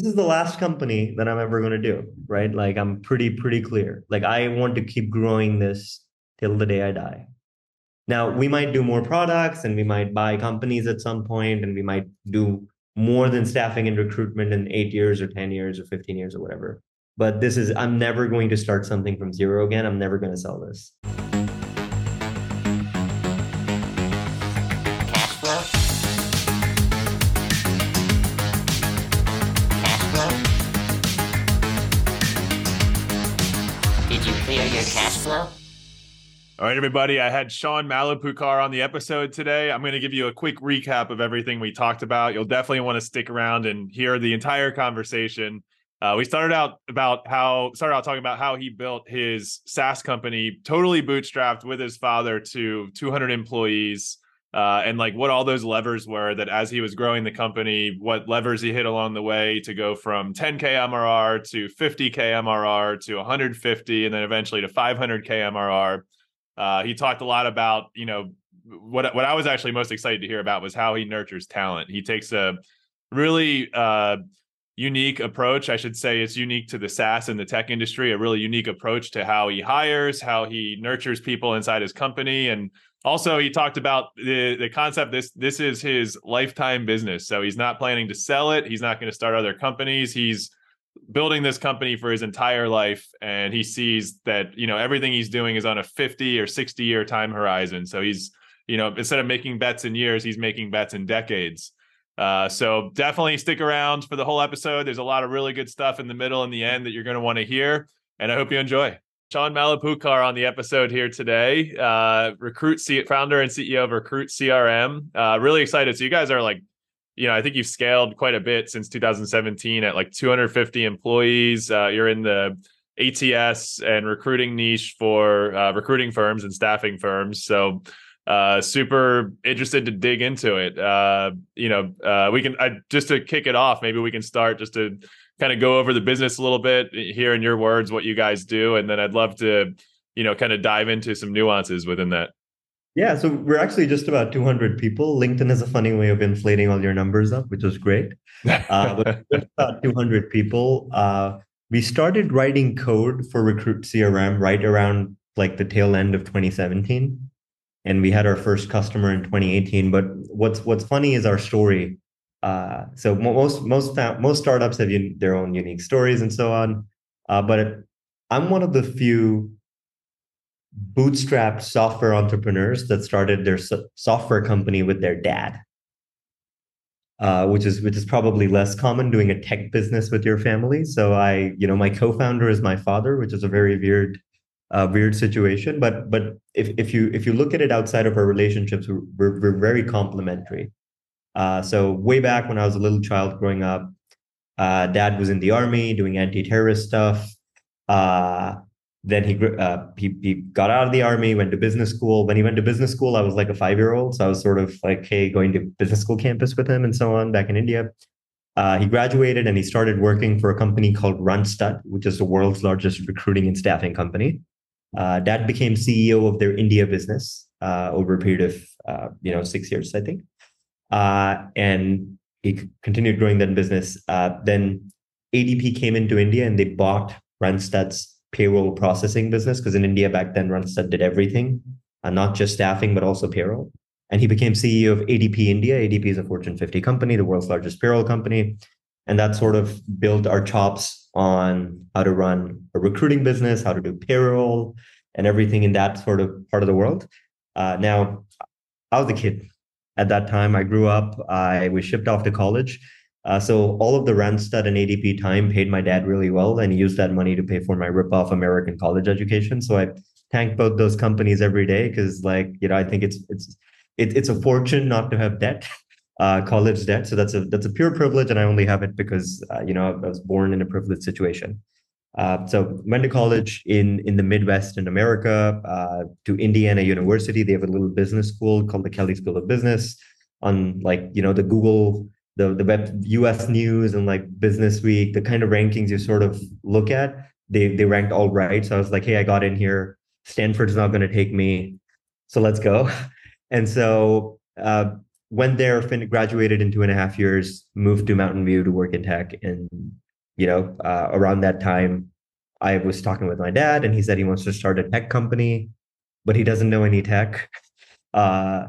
this is the last company that I'm ever going to do, right? Like I'm pretty, pretty clear. Like I want to keep growing this till the day I die. Now we might do more products and we might buy companies at some point and we might do more than staffing and recruitment in eight years or 10 years or 15 years or whatever. But this is, I'm never going to start something from zero again. I'm never going to sell this. All right, everybody. I had Sean Mallapurkar on the episode today. I'm going to give you a quick recap of everything we talked about. You'll definitely want to stick around and hear the entire conversation. Uh, we started out about how started out talking about how he built his SaaS company totally bootstrapped with his father to 200 employees, uh, and like what all those levers were. That as he was growing the company, what levers he hit along the way to go from 10k MRR to 50k MRR to 150, and then eventually to 500k MRR. Uh, he talked a lot about you know what what I was actually most excited to hear about was how he nurtures talent. He takes a really uh, unique approach. I should say it's unique to the SaaS and the tech industry. A really unique approach to how he hires, how he nurtures people inside his company, and also he talked about the the concept this this is his lifetime business so he's not planning to sell it he's not going to start other companies he's building this company for his entire life and he sees that you know everything he's doing is on a 50 or 60 year time horizon so he's you know instead of making bets in years he's making bets in decades uh, so definitely stick around for the whole episode there's a lot of really good stuff in the middle and the end that you're going to want to hear and i hope you enjoy Sean Mallapurkar on the episode here today. Uh, Recruit C- founder and CEO of Recruit CRM. Uh, really excited. So you guys are like, you know, I think you've scaled quite a bit since 2017 at like 250 employees. Uh, you're in the ATS and recruiting niche for uh, recruiting firms and staffing firms. So uh, super interested to dig into it. Uh, you know, uh, we can I, just to kick it off. Maybe we can start just to kind of go over the business a little bit, hear in your words what you guys do, and then I'd love to, you know, kind of dive into some nuances within that. Yeah, so we're actually just about 200 people. LinkedIn has a funny way of inflating all your numbers up, which is great. Uh, but just about 200 people. Uh, we started writing code for Recruit CRM right around like the tail end of 2017, and we had our first customer in 2018. But what's what's funny is our story uh, so most most most startups have un- their own unique stories and so on. Uh, but I'm one of the few bootstrapped software entrepreneurs that started their so- software company with their dad, uh, which is which is probably less common doing a tech business with your family. So I, you know, my co-founder is my father, which is a very weird. Uh, weird situation, but but if, if you if you look at it outside of our relationships, we're, we're, very complementary. Uh, so way back when I was a little child growing up, uh, dad was in the army doing anti-terrorist stuff. Then he, uh, he he got out of the army, went to business school. When he went to business school, I was like a five-year-old, so I was sort of like, hey, going to business school campus with him and so on back in India. Uh, he graduated and he started working for a company called Randstad, which is the world's largest recruiting and staffing company. Uh, dad became CEO of their India business uh, over a period of uh, you know six years, I think uh, and he continued growing that business. Then ADP came into India and they bought Randstad's payroll processing business because in India back then Randstad did everything, uh, not just staffing but also payroll. And he became CEO of ADP India. ADP is a Fortune 50 company, the world's largest payroll company, and that sort of built our chops on how to run a recruiting business, how to do payroll, and everything in that sort of part of the world. Uh, now, I was a kid at that time. I grew up, I was shipped off to college. Uh, so all of the Randstad and ADP time paid my dad really well, and he used that money to pay for my rip-off American college education. So I thank both those companies every day because, like, you know, I think it's it's it, it's a fortune not to have debt, uh, college debt. So that's a that's a pure privilege, and I only have it because uh, you know I was born in a privileged situation. Uh, so went to college in in the Midwest in America uh, to Indiana University. They have a little business school called the Kelley School of Business. On like you know the Google, the the web U.S. News and like Business Week, the kind of rankings you sort of look at, they they ranked all right. So I was like, hey, I got in here. Stanford's not going to take me, so let's go. And so uh, went there, fin- graduated in two and a half years, moved to Mountain View to work in tech. And, you know, uh, around that time, I was talking with my dad and he said he wants to start a tech company, but he doesn't know any tech. Uh,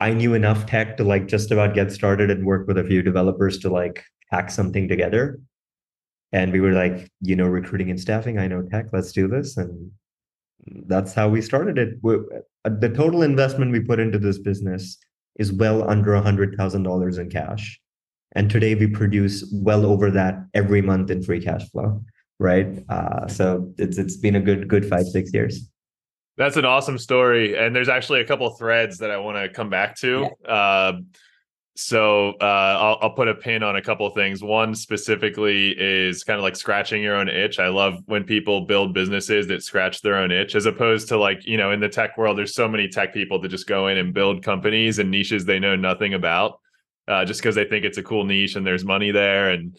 I knew enough tech to like just about get started and work with a few developers to like hack something together. And we were like, you know, recruiting and staffing, I know tech, let's do this. And that's how we started it. Uh, the total investment we put into this business is well under a hundred thousand dollars in cash. And today we produce well over that every month in free cash flow. Right. Uh, so it's it's been a good, good five, six years. That's an awesome story. And there's actually a couple threads that I want to come back to. Yeah. Uh, so uh, I'll, I'll, put a pin on a couple things. One specifically is kind of like scratching your own itch. I love when people build businesses that scratch their own itch, as opposed to like you know in the tech world, there's so many tech people that just go in and build companies and niches they know nothing about, uh, just because they think it's a cool niche and there's money there. And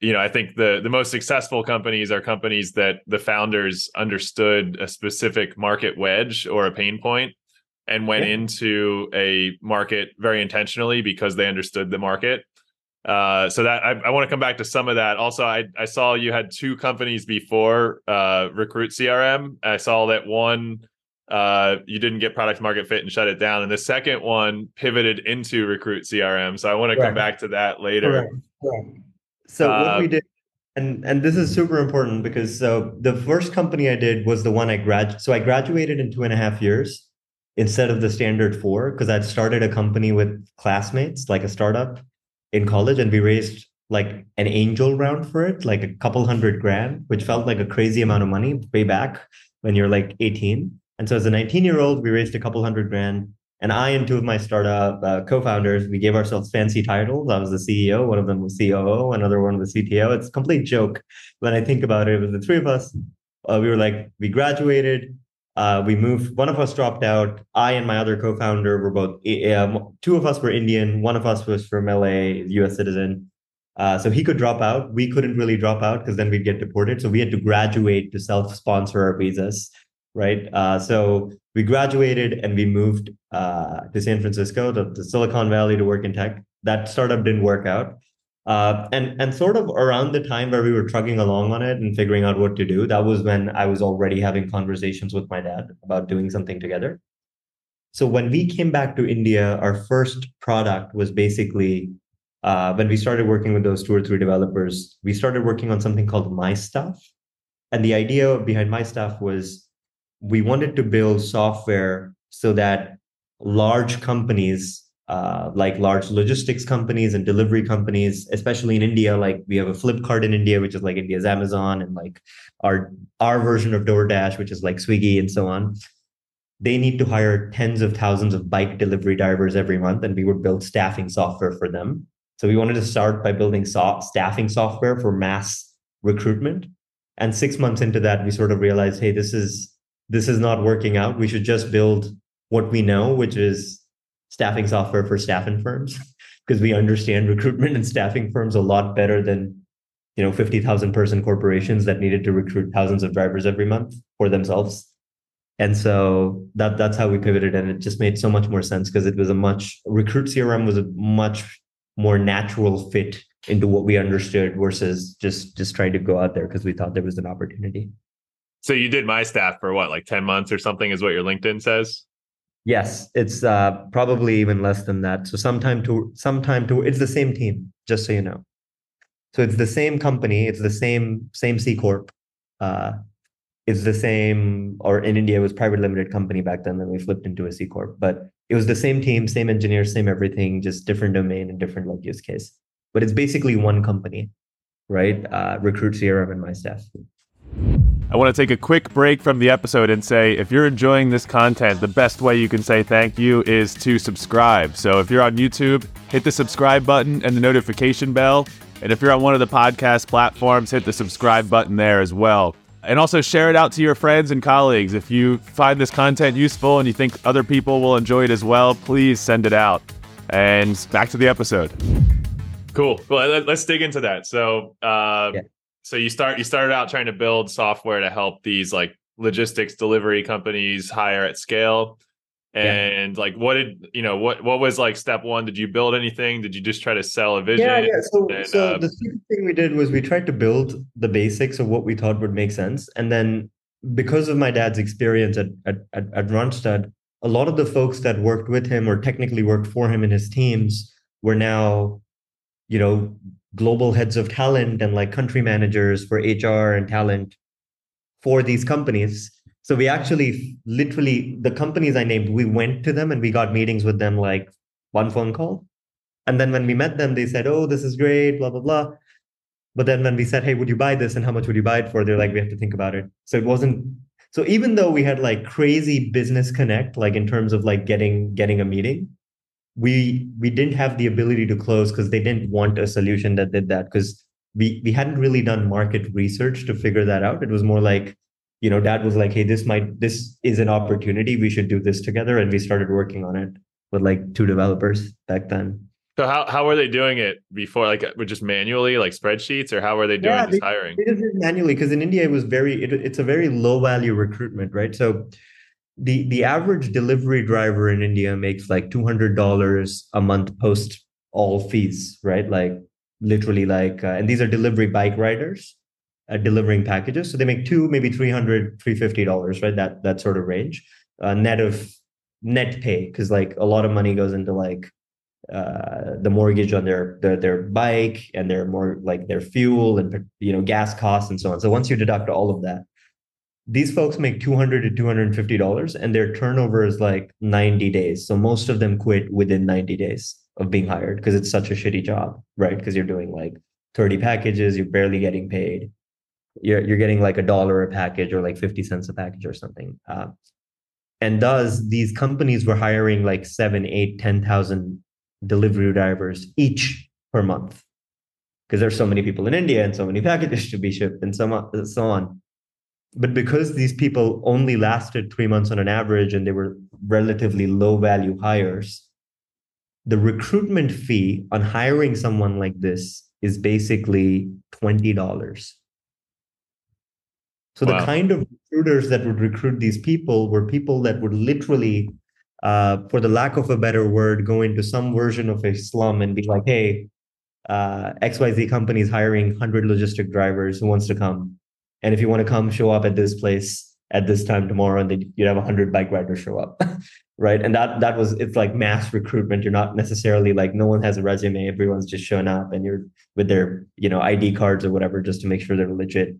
you know, I think the the most successful companies are companies that the founders understood a specific market wedge or a pain point and went yeah. into a market very intentionally because they understood the market. Uh, so that I, I want to come back to some of that. Also, I, I saw you had two companies before uh, Recruit CRM. I saw that one uh, you didn't get product market fit and shut it down, and the second one pivoted into Recruit CRM. So I want to come back to that later. So what we uh, did, and and this is super important because so the first company I did was the one I grad. So I graduated in two and a half years instead of the standard four because I'd started a company with classmates, like a startup in college, and we raised like an angel round for it, like a couple hundred grand, which felt like a crazy amount of money way back when you're like 18. And so as a 19 year old, we raised a couple hundred grand. And I and two of my startup uh, co-founders, we gave ourselves fancy titles. I was the CEO, one of them was COO, another one was CTO. It's a complete joke when I think about it. It was the three of us. Uh, we were like, we graduated, uh, we moved. One of us dropped out. I and my other co-founder were both. Um, two of us were Indian. One of us was from LA, U.S. citizen. Uh, so he could drop out. We couldn't really drop out because then we'd get deported. So we had to graduate to self-sponsor our visas, right? Uh, so we graduated and we moved uh, to San Francisco, to, to Silicon Valley, to work in tech. That startup didn't work out. Uh, and and sort of around the time where we were trugging along on it and figuring out what to do, that was when I was already having conversations with my dad about doing something together. So when we came back to India, our first product was basically uh, when we started working with those two or three developers, we started working on something called My Stuff. And the idea behind My Stuff was we wanted to build software so that large companies uh, like large logistics companies and delivery companies, especially in India. Like we have a Flipkart in India, which is like India's Amazon, and like our our version of DoorDash, which is like Swiggy and so on. They need to hire tens of thousands of bike delivery drivers every month, and we would build staffing software for them. So we wanted to start by building staffing software for mass recruitment. And six months into that, we sort of realized, hey, this is this is not working out. We should just build what we know, which is staffing software for staffing firms because we understand recruitment and staffing firms a lot better than you know 50,000 person corporations that needed to recruit thousands of drivers every month for themselves. And so that that's how we pivoted and it just made so much more sense because it was a much recruit CRM was a much more natural fit into what we understood versus just just trying to go out there because we thought there was an opportunity. So you did My Stuff for what, like 10 months or something is what your LinkedIn says? Yes, it's uh, probably even less than that. So sometime to sometime to it's the same team, just so you know. So it's the same company, it's the same same C corp. Uh, it's the same, or in India it was private limited company back then. Then we flipped into a C corp, but it was the same team, same engineers, same everything, just different domain and different like use case. But it's basically one company, right? Uh, Recruit CRM and My Stuff. I want to take a quick break from the episode and say if you're enjoying this content, the best way you can say thank you is to subscribe. So if you're on YouTube, hit the subscribe button and the notification bell. And if you're on one of the podcast platforms, hit the subscribe button there as well. And also share it out to your friends and colleagues. If you find this content useful and you think other people will enjoy it as well, please send it out. And back to the episode. Cool. Well, let's dig into that. So, uh, yeah so you start you started out trying to build software to help these like logistics delivery companies hire at scale And yeah. like, what did you know? What what was like step one? Did you build anything? Did you just try to sell a vision? Yeah, yeah. So, and, so uh, the thing we did was we tried to build the basics of what we thought would make sense, and then because of my dad's experience at at, at Randstad, a lot of the folks that worked with him or technically worked for him in his teams were now, you know, global heads of talent and like country managers for HR and talent for these companies. So we actually literally the companies I named, we went to them and we got meetings with them like one phone call. And then when we met them, they said, Oh, this is great, blah, blah, blah. But then when we said, Hey, would you buy this and how much would you buy it for? They're like, we have to think about it. So it wasn't so even though we had like crazy business connect, like in terms of like getting getting a meeting, we we didn't have the ability to close because they didn't want a solution that did that because we we hadn't really done market research to figure that out. It was more like, you know, dad was like, hey, this might this is an opportunity. We should do this together. And we started working on it with like two developers back then. So how how were they doing it before? Like with just manually, like spreadsheets, or how were they doing yeah, they, hiring? They did it manually because in India it was very it, it's a very low value recruitment, right? So the the average delivery driver in India makes like two hundred dollars a month post all fees, right? Like literally like uh, and these are delivery bike riders uh, delivering packages, so they make two maybe 300 350 dollars, right? That that sort of range, uh, net of net pay because like a lot of money goes into like uh, the mortgage on their, their their bike and their more like their fuel and you know gas costs and so on. So once you deduct all of that, these folks make 200 to 250 dollars and their turnover is like 90 days. So most of them quit within 90 days of being hired because it's such a shitty job, right? Because you're doing like 30 packages, you're barely getting paid. You're you're getting like a dollar a package or like 50 cents a package or something. Uh, and thus these companies were hiring like seven, eight, ten thousand delivery drivers each per month because there's so many people in India and so many packages to be shipped and so on, so on. But because these people only lasted three months on an average and they were relatively low value hires, the recruitment fee on hiring someone like this is basically $20. So wow. the kind of recruiters that would recruit these people were people that would literally uh, for the lack of a better word, go into some version of a slum and be like, hey, uh, XYZ company is hiring 100 logistic drivers who wants to come. And if you want to come, show up at this place at this time tomorrow, and then you'd have 100 bike riders show up. right. And that that was it's like mass recruitment. You're not necessarily like no one has a resume, everyone's just showing up and you're with their, you know, ID cards or whatever, just to make sure they're a legit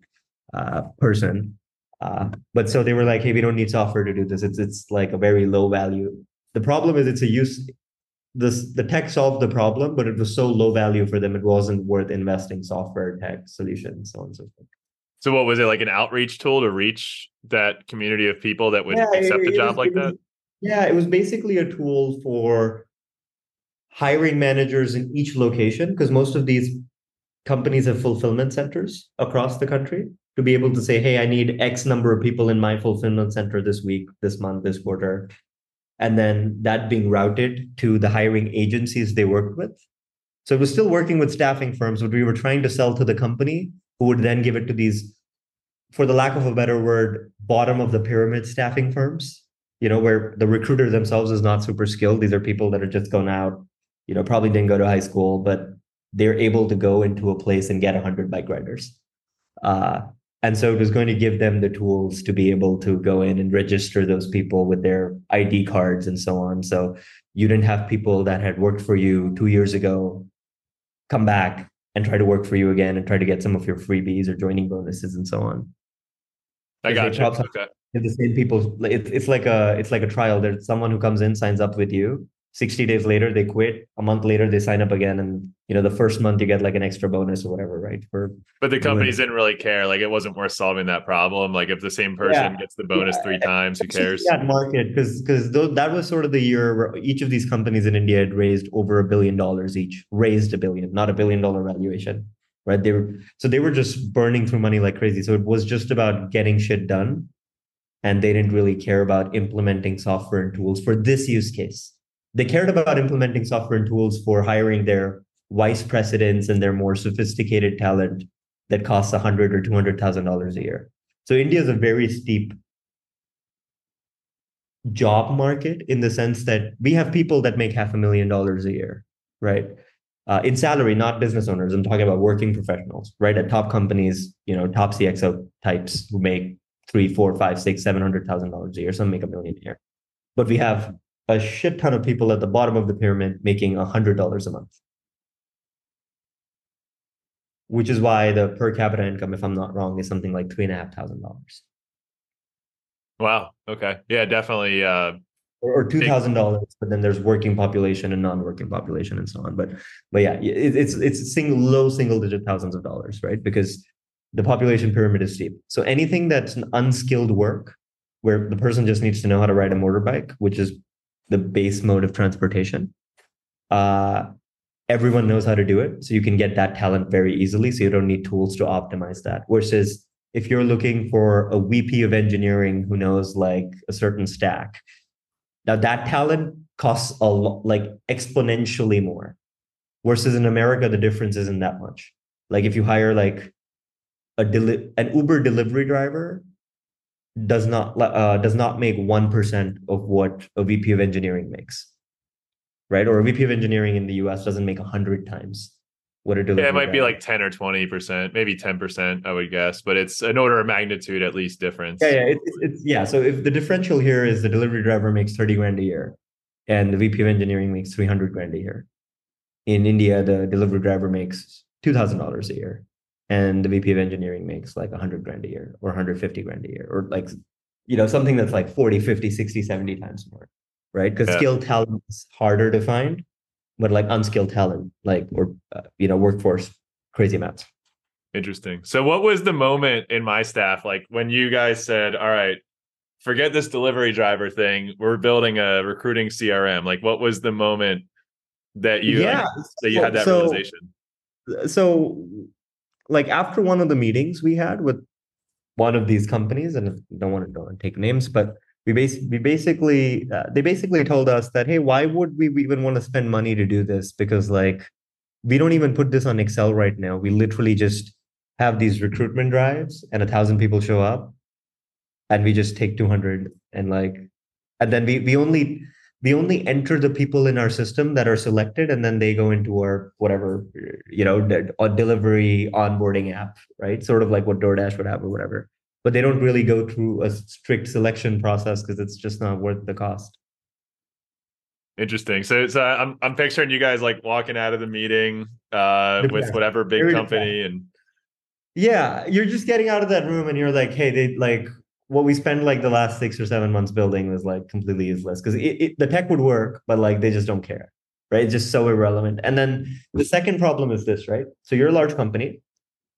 uh, person. Uh, but so they were like, hey, we don't need software to do this. It's it's like a very low value. The problem is it's a use. This the tech solved the problem, but it was so low value for them, it wasn't worth investing software tech solutions, so on and so forth. So what was it like an outreach tool to reach that community of people that would yeah, accept it, a job was, like that? Yeah, it was basically a tool for hiring managers in each location because most of these companies have fulfillment centers across the country to be able to say, hey, I need X number of people in my fulfillment center this week, this month, this quarter. And then that being routed to the hiring agencies they worked with. So it was still working with staffing firms, but we were trying to sell to the company who would then give it to these, for the lack of a better word, bottom of the pyramid staffing firms, you know, where the recruiter themselves is not super skilled. These are people that are just going out, you know, probably didn't go to high school, but they're able to go into a place and get 100 bike riders. Uh, and so it was going to give them the tools to be able to go in and register those people with their ID cards and so on. So you didn't have people that had worked for you two years ago come back and try to work for you again and try to get some of your freebies or joining bonuses and so on. I got you. Okay. The same people. It's it's like a it's like a trial. There's someone who comes in, signs up with you, 60 days later they quit. A month later they sign up again and you know the first month you get like an extra bonus or whatever right? For but the companies didn't really care. Like it wasn't worth solving that problem. Like if the same person yeah. gets the bonus yeah. three times who cares? that market because because that was sort of the year where each of these companies in india had raised over a billion dollars each. Raised a billion not a billion dollar valuation right? They were so they were just burning through money like crazy. So it was just about getting shit done and they didn't really care about implementing software and tools for this use case they cared about implementing software and tools for hiring their vice presidents and their more sophisticated talent that costs a hundred or two hundred thousand dollars a year. So India is a very steep job market in the sense that we have people that make half a million dollars a year, right? Uh, in salary, not business owners. I'm talking about working professionals, right? At top companies, you know, top CXO types who make three, four, five, six, seven hundred thousand dollars a year. Some make a million a year. But we have a shit ton of people at the bottom of the pyramid making a hundred dollars a month. Which is why the per capita income, if I'm not wrong, is something like three and a half thousand dollars. Wow. Okay. Yeah, definitely. Uh, or, or two thousand dollars, but then there's working population and non-working population and so on. But but yeah, it, it's it's single low single digit thousands of dollars, right? Because the population pyramid is steep. So anything that's an unskilled work, where the person just needs to know how to ride a motorbike, which is the base mode of transportation. Uh, everyone knows how to do it, so you can get that talent very easily. So you don't need tools to optimize that. Versus if you're looking for a VP of engineering who knows like a certain stack, now that talent costs a lot, like exponentially more. Versus in America, the difference isn't that much. Like if you hire like a deli- an Uber delivery driver does not uh, does not make one percent of what a VP of engineering makes, right? Or a VP of engineering in the U.S. doesn't make a hundred times what a delivery. Yeah, it might be like ten or twenty percent, maybe ten percent, I would guess, but it's an order of magnitude at least difference. Yeah, yeah, it's, it's yeah. So if the differential here is the delivery driver makes thirty grand a year, and the VP of engineering makes three hundred grand a year, in India the delivery driver makes two thousand dollars a year, and the VP of engineering makes like 100 grand a year or 150 grand a year or like you know something that's like 40 50 60 70 times more right? Because yeah. skilled talent is harder to find but like unskilled talent like or uh, you know workforce crazy amounts. Interesting. So what was the moment in My Stuff like when you guys said all right forget this delivery driver thing. We're building a recruiting crm like what was the moment that you yeah. like, that you had that so, realization? so like after one of the meetings we had with one of these companies, and I don't want to and take names, but we, bas- we basically uh, they basically told us that hey, why would we even want to spend money to do this? Because like we don't even put this on Excel right now. We literally just have these recruitment drives, and a thousand people show up, and we just take two hundred and like, and then we we only we only enter the people in our system that are selected and then they go into our whatever you know delivery onboarding app right? Sort of like what doordash would have or whatever. But they don't really go through a strict selection process because it's just not worth the cost. Interesting. So so i'm i'm picturing you guys like walking out of the meeting uh with whatever big company and yeah you're just getting out of that room and you're like hey they like what we spent like the last six or seven months building was like completely useless because the tech would work, but like they just don't care, right? It's just so irrelevant. And then the second problem is this, right? So you're a large company.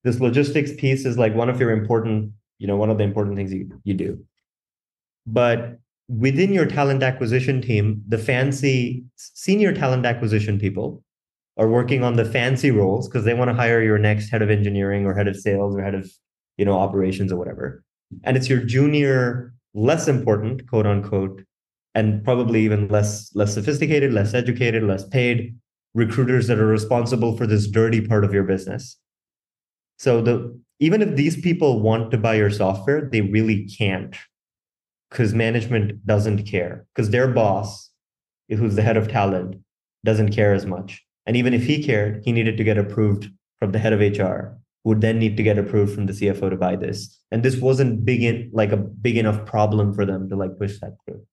This logistics piece is like one of your important, you know, one of the important things you, you do. But within your talent acquisition team, the fancy senior talent acquisition people are working on the fancy roles because they want to hire your next head of engineering or head of sales or head of, you know, operations or whatever and it's your junior less important quote unquote and probably even less less sophisticated less educated less paid recruiters that are responsible for this dirty part of your business. So the even if these people want to buy your software they really can't because management doesn't care because their boss who's the head of talent doesn't care as much. And even if he cared he needed to get approved from the head of hr would then need to get approved from the CFO to buy this. And this wasn't big in like a big enough problem for them to like push that through.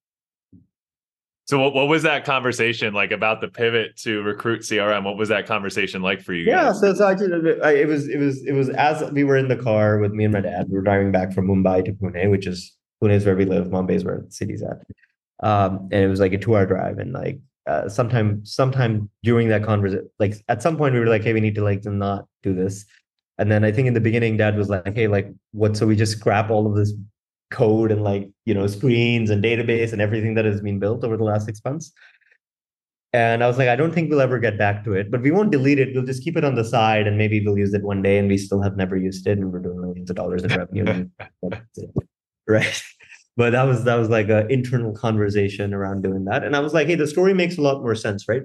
So what, what was that conversation like about the pivot to recruit CRM? What was that conversation like for you? Yeah, guys? so, so I did, I, it was it was it was as we were in the car with me and my dad. We were driving back from Mumbai to Pune, which is Pune is where we live. Mumbai is where the city's at. Um, and it was like a two-hour drive, and like uh, sometime sometime during that conversation, like at some point we were like, hey, we need to like to not do this. And then I think in the beginning, dad was like, hey, like, what? So we just scrap all of this code and like, you know, screens and database and everything that has been built over the last six months. And I was like, I don't think we'll ever get back to it, but we won't delete it. We'll just keep it on the side and maybe we'll use it one day and we still have never used it and we're doing millions of dollars in revenue. right. But that was that was like an internal conversation around doing that. And I was like, hey, the story makes a lot more sense, right?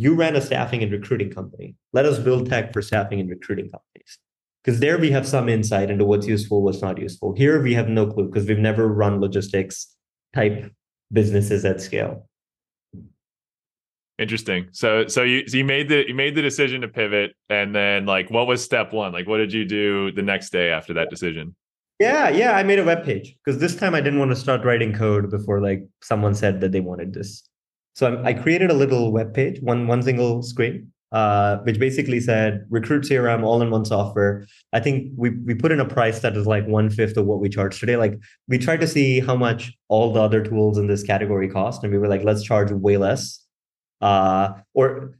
You ran a staffing and recruiting company. Let us build tech for staffing and recruiting companies. Because there we have some insight into what's useful, what's not useful. Here we have no clue because we've never run logistics type businesses at scale. Interesting. So so you so you made the you made the decision to pivot and then like what was step 1? Like what did you do the next day after that decision? Yeah, yeah, I made a web page because this time I didn't want to start writing code before like someone said that they wanted this. So I, created a little web page, one one single screen, uh, which basically said recruit CRM all in one software. I think we we put in a price that is like one fifth of what we charge today. Like we tried to see how much all the other tools in this category cost, and we were like, let's charge way less uh, or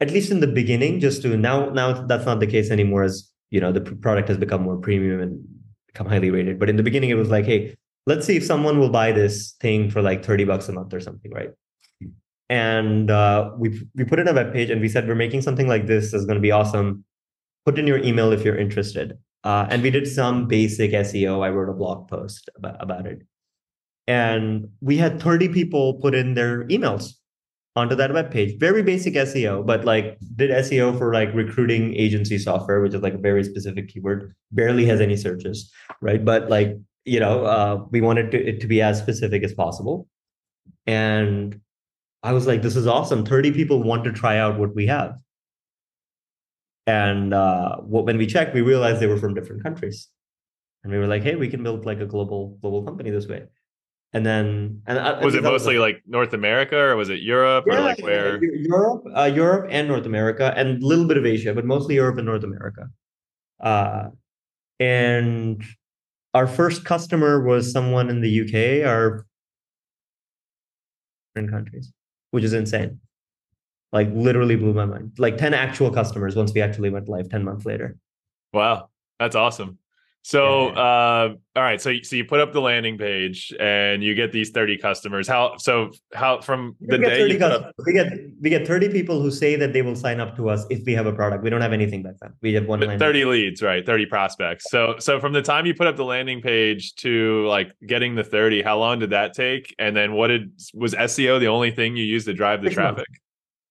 at least in the beginning, just to now now that's not the case anymore as you know the product has become more premium and become highly rated. But in the beginning, it was like, hey, let's see if someone will buy this thing for like 30 bucks a month or something, right? And uh, we we put in a web page and we said we're making something like this is going to be awesome. Put in your email if you're interested. Uh, and we did some basic SEO. I wrote a blog post about, about it. And we had 30 people put in their emails onto that web page. Very basic SEO, but like did SEO for like recruiting agency software, which is like a very specific keyword. Barely has any searches, right? But like you know, uh, we wanted to, it to be as specific as possible. And I was like, this is awesome. 30 people want to try out what we have. And uh, when we checked, we realized they were from different countries. And we were like, hey, we can build like a global global company this way and then and I, was it mostly was, like North America or was it Europe yeah, or like where Europe, uh, Europe and North America and a little bit of Asia, but mostly Europe and North America. Uh, and our first customer was someone in the UK, our different countries, which is insane. Like literally blew my mind. Like 10 actual customers once we actually went live 10 months later. Wow. That's awesome. So, uh, all right. So, so you put up the landing page and you get these 30 customers. How, so how, from the day you up- we get, we get 30 people who say that they will sign up to us if we have a product. We don't have anything back then. We have one 30 leads, right? 30 prospects. So, so from the time you put up the landing page to like getting the 30, how long did that take? And then what did, was SEO the only thing you used to drive the Six traffic? Months.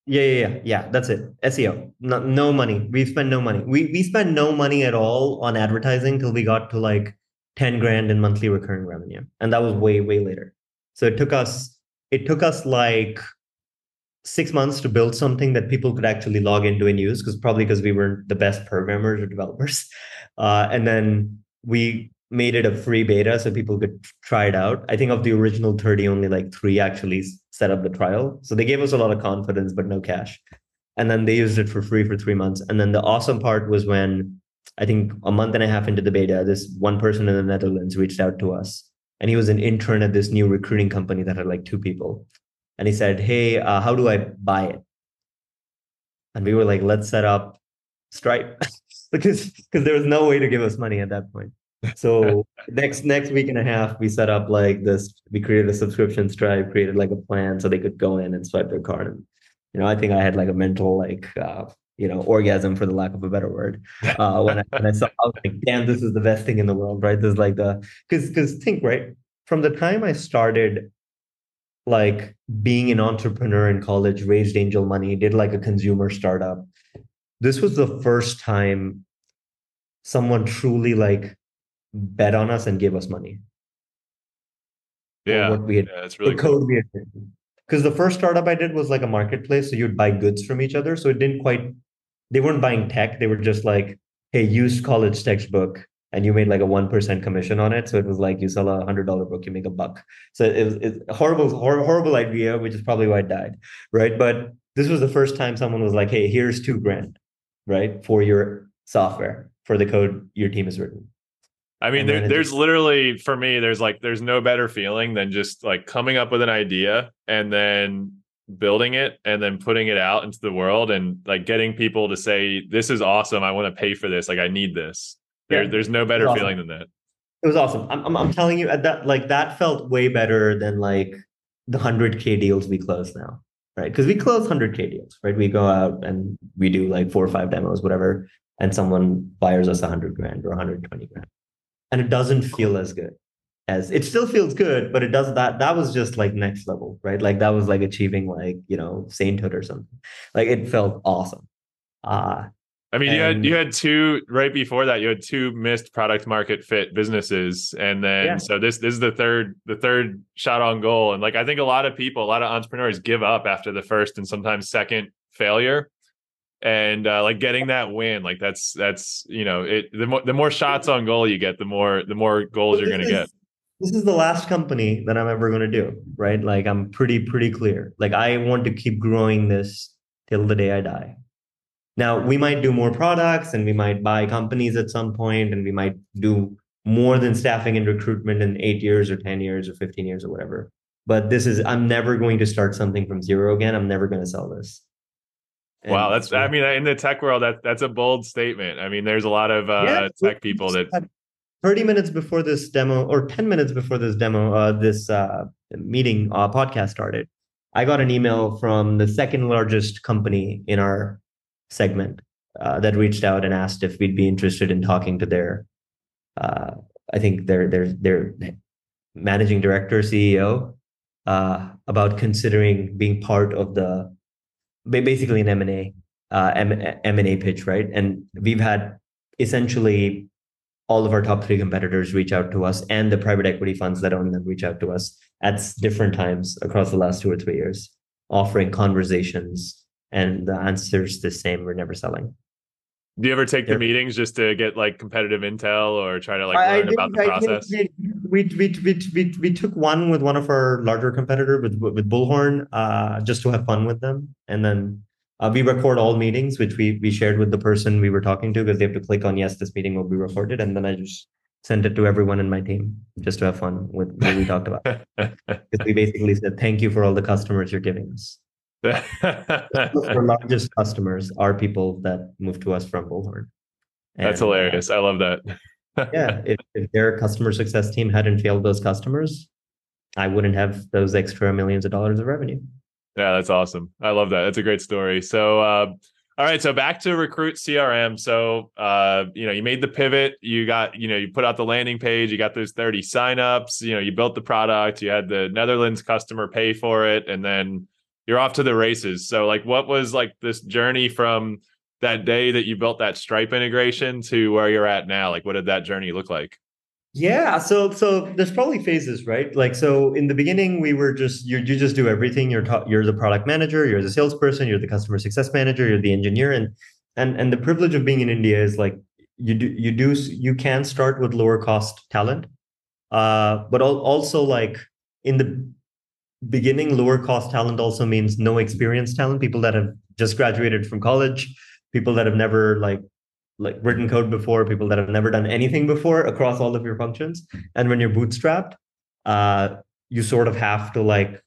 Yeah, yeah, yeah, yeah. That's it. SEO. No, no money. We spend no money. We we spend no money at all on advertising till we got to like ten grand in monthly recurring revenue, and that was way way later. So it took us it took us like six months to build something that people could actually log into and use, because probably because we weren't the best programmers or developers, uh, and then we made it a free beta so people could try it out. I think of the original 30, only like three actually set up the trial. So they gave us a lot of confidence, but no cash. And then they used it for free for three months. And then the awesome part was when I think a month and a half into the beta, this one person in the Netherlands reached out to us. And he was an intern at this new recruiting company that had like two people. And he said, Hey, uh, how do I buy it? And we were like, let's set up Stripe because because there was no way to give us money at that point. So next next week and a half, we set up like this. We created a subscription stripe, created like a plan so they could go in and swipe their card. And you know, I think I had like a mental like uh, you know orgasm for the lack of a better word uh, when I when I saw. I was like, damn, this is the best thing in the world, right? This is like the because because think right from the time I started like being an entrepreneur in college, raised angel money, did like a consumer startup. This was the first time someone truly like bet on us and give us money. Yeah, what we had, yeah, it's really the code we had because the first startup I did was like a marketplace, so you'd buy goods from each other. So it didn't quite. They weren't buying tech; they were just like, "Hey, used college textbook." And you made like a one percent commission on it, so it was like you sell a hundred dollar book, you make a buck. So it was it's a horrible, hor- horrible idea, which is probably why it died, right? But this was the first time someone was like, "Hey, here's two grand, right, for your software for the code your team has written." I mean, there, there's just... literally for me, there's like there's no better feeling than just like coming up with an idea and then building it and then putting it out into the world and like getting people to say, This is awesome. I want to pay for this. Like I need this. There, yeah. there's no better awesome. feeling than that. It was awesome. I'm, I'm, I'm telling you that like that felt way better than like the 100k deals we close now right because we close 100k deals right we go out and we do like four or five demos whatever and someone fires us a 100 grand or 120 grand and it doesn't feel as good as it still feels good, but it does that. That was just like next level, right? Like that was like achieving like, you know, sainthood or something. Like it felt awesome. Uh, I mean, and, you had you had two right before that. You had two missed product market fit businesses, and then yeah. so this this is the third the third shot on goal. And like I think a lot of people, a lot of entrepreneurs give up after the first and sometimes second failure. And uh, like getting that win, like that's that's you know it. The more the more shots on goal you get, the more the more goals you're going to get. This is the last company that I'm ever going to do, right? Like I'm pretty pretty clear. Like I want to keep growing this till the day I die now, we might do more products and we might buy companies at some point and we might do more than staffing and recruitment in eight years or 10 years or 15 years or whatever. But this is, I'm never going to start something from zero again. I'm never going to sell this. And wow, that's I mean in the tech world that that's a bold statement. I mean there's a lot of uh, yeah, tech people that 30 minutes before this demo or 10 minutes before this demo uh, this uh, meeting uh, podcast started, I got an email from the second largest company in our segment uh, that reached out and asked if we'd be interested in talking to their, uh, I think their their their managing director CEO uh, about considering being part of the basically an M and A uh, M and A pitch, right? And we've had essentially all of our top three competitors reach out to us, and the private equity funds that own them reach out to us at different times across the last two or three years, offering conversations and the answer is the same. We're never selling. Do you ever take the meetings just to get like competitive intel or try to like learn I about the process we, we, we, we, we took one with one of our larger competitor with with bullhorn uh, just to have fun with them and then uh, we record all meetings which we we shared with the person we were talking to because they have to click on yes this meeting will be recorded and then i just sent it to everyone in my team just to have fun with what we talked about because we basically said thank you for all the customers you're giving us our largest customers are people that move to us from Bullhorn. And, That's hilarious. Uh, I love that. Yeah, if, if their customer success team hadn't failed those customers, I wouldn't have those extra millions of dollars of revenue. Yeah, that's awesome. I love that. That's a great story. So, uh, all right, so back to recruit CRM. So, uh, you know, you made the pivot. You got, you know, you put out the landing page. You got those thirty signups. You know, you built the product. You had the Netherlands customer pay for it, and then you're off to the races. So like what was like this journey from that day that you built that Stripe integration to where you're at now? Like what did that journey look like? Yeah, so so there's probably phases, right? Like so in the beginning we were just you you just do everything. You're ta- you're the product manager, you're the salesperson, you're the customer success manager, you're the engineer and and and the privilege of being in India is like you do you do you can start with lower cost talent. Uh but also like in the beginning lower cost talent also means no experienced talent people that have just graduated from college people that have never like like written code before people that have never done anything before across all of your functions and when you're bootstrapped uh you sort of have to like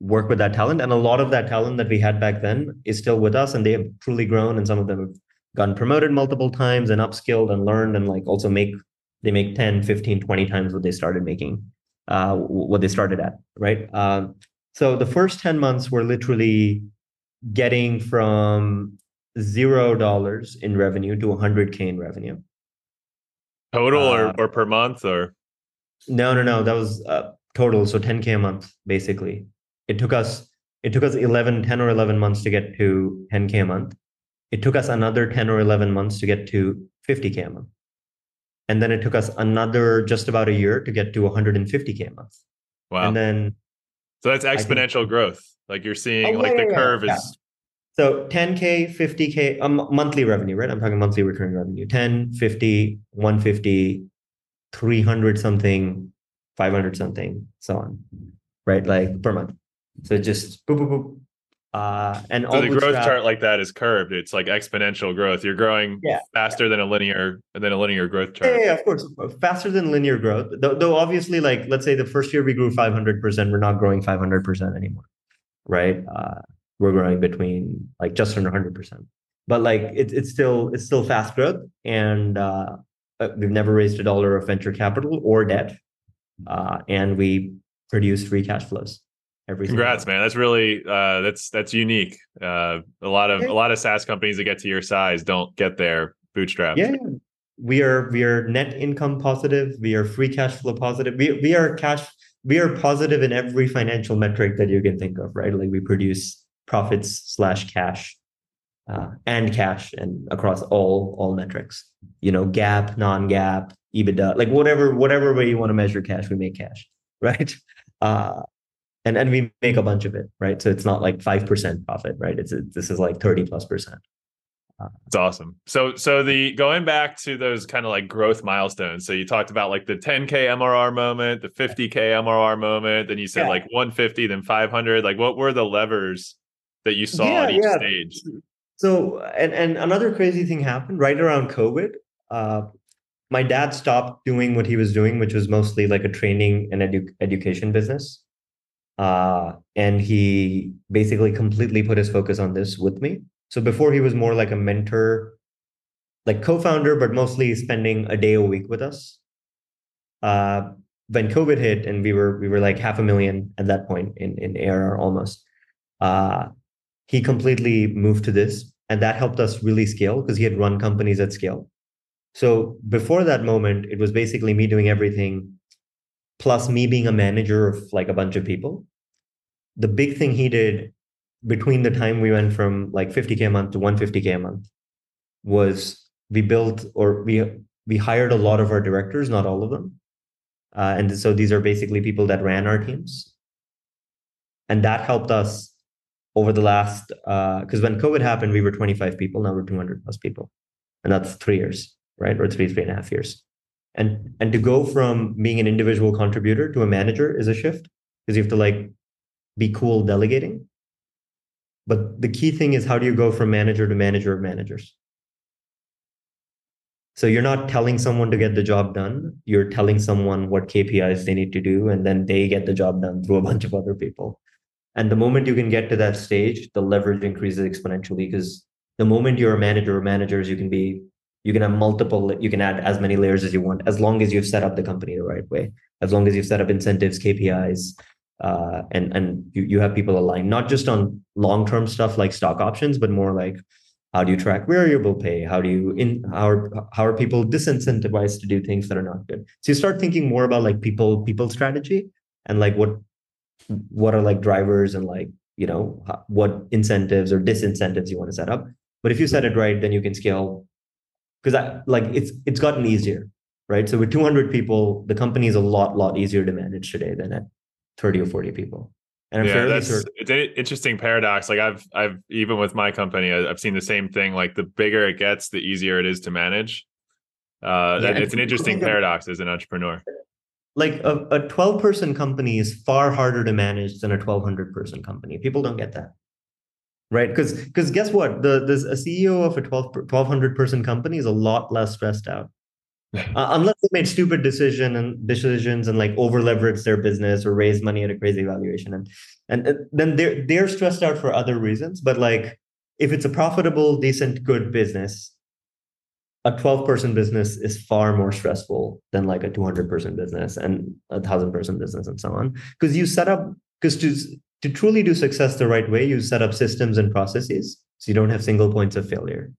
work with that talent and a lot of that talent that we had back then is still with us and they have truly grown and some of them have gotten promoted multiple times and upskilled and learned and like also make they make 10 15 20 times what they started making uh, what they started at, right? Um, so the first 10 months were literally getting from zero dollars in revenue to 100K in revenue. Total or, uh, or per month or? No, no, no. That was uh, total. So 10K a month, basically. It took us, it took us 11, 10 or 11 months to get to 10K a month. It took us another 10 or 11 months to get to 50K a month and then it took us another just about a year to get to 150k a month wow and then so that's exponential think, growth like you're seeing oh, like yeah, the yeah, curve yeah. is so 10k 50k um, monthly revenue right i'm talking monthly recurring revenue 10 50 150 300 something 500 something so on right like per month so just boop, boop, boop, uh, and so the growth chart like that is curved. It's like exponential growth. You're growing yeah, faster yeah. than a linear than a linear growth chart. Yeah, yeah, of course, faster than linear growth. Though, though obviously, like let's say the first year we grew 500 percent, we're not growing 500 percent anymore, right? Uh, we're growing between like just under 100 percent. But like it's it's still it's still fast growth, and uh, uh, we've never raised a dollar of venture capital or debt, uh, and we produce free cash flows every congrats man. That's really uh, that's that's unique. Uh, a lot of a lot of saas companies that get to your size don't get there bootstrapped yeah. We are we are net income positive. We are free cash flow positive. We, we are cash we are positive in every financial metric that you can think of right? Like we produce profits slash cash uh, and cash and across all all metrics. You know, GAAP non-GAAP EBITDA, like whatever whatever way you want to measure cash, we make cash, right? Uh, and and we make a bunch of it, right? So it's not like five percent profit, right? It's a, this is like thirty plus percent. It's awesome. So so the going back to those kind of like growth milestones. So you talked about like the 10k MRR moment, the 50k MRR moment, then you said yeah. like 150, then 500. Like what were the levers that you saw yeah, at each yeah. stage? So and and another crazy thing happened right around COVID. Uh, my dad stopped doing what he was doing, which was mostly like a training and edu- education business. Uh, and he basically completely put his focus on this with me. So before he was more like a mentor, like co-founder, but mostly spending a day a week with us. Uh, when COVID hit and we were we were like half a million at that point in in ARR almost. Uh, he completely moved to this, and that helped us really scale because he had run companies at scale. So before that moment, it was basically me doing everything, plus me being a manager of like a bunch of people. The big thing he did between the time we went from like 50k a month to 150k a month was we built or we we hired a lot of our directors not all of them uh, and so these are basically people that ran our teams and that helped us over the last because uh, when covid happened we were 25 people now we're 200 plus people and that's three years right or three three and a half years and and to go from being an individual contributor to a manager is a shift because you have to like be cool delegating but the key thing is how do you go from manager to manager of managers? So you're not telling someone to get the job done. You're telling someone what KPIs they need to do, and then they get the job done through a bunch of other people. And the moment you can get to that stage, the leverage increases exponentially because the moment you're a manager or managers, you can be you can have multiple you can add as many layers as you want as long as you've set up the company the right way as long as you've set up incentives kpis uh, and and you, you have people aligned not just on long term stuff like stock options, but more like how do you track variable pay? How do you in how are, how are people disincentivized to do things that are not good? So you start thinking more about like people people strategy and like what what are like drivers and like you know what incentives or disincentives you want to set up. But if you set it right, then you can scale because I like it's it's gotten easier, right? So with 200 people, the company is a lot lot easier to manage today than at 30 or 40 people. And I'm yeah, that's certain- it's an interesting paradox. Like I've I've even with my company, I've seen the same thing. Like the bigger it gets, the easier it is to manage. Uh, yeah, it's an interesting paradox as an entrepreneur. Like a, a 12 person company is far harder to manage than a 1200 person company. People don't get that. Right. Because because guess what? The there's a CEO of a 12, 1200 person company is a lot less stressed out uh, unless they made stupid decision and decisions and like over leveraged their business or raised money at a crazy valuation and and then they're they're stressed out for other reasons but like if it's a profitable decent good business a 12 person business is far more stressful than like a 200 person business and a thousand person business and so on because you set up because to to truly do success the right way you set up systems and processes so you don't have single points of failure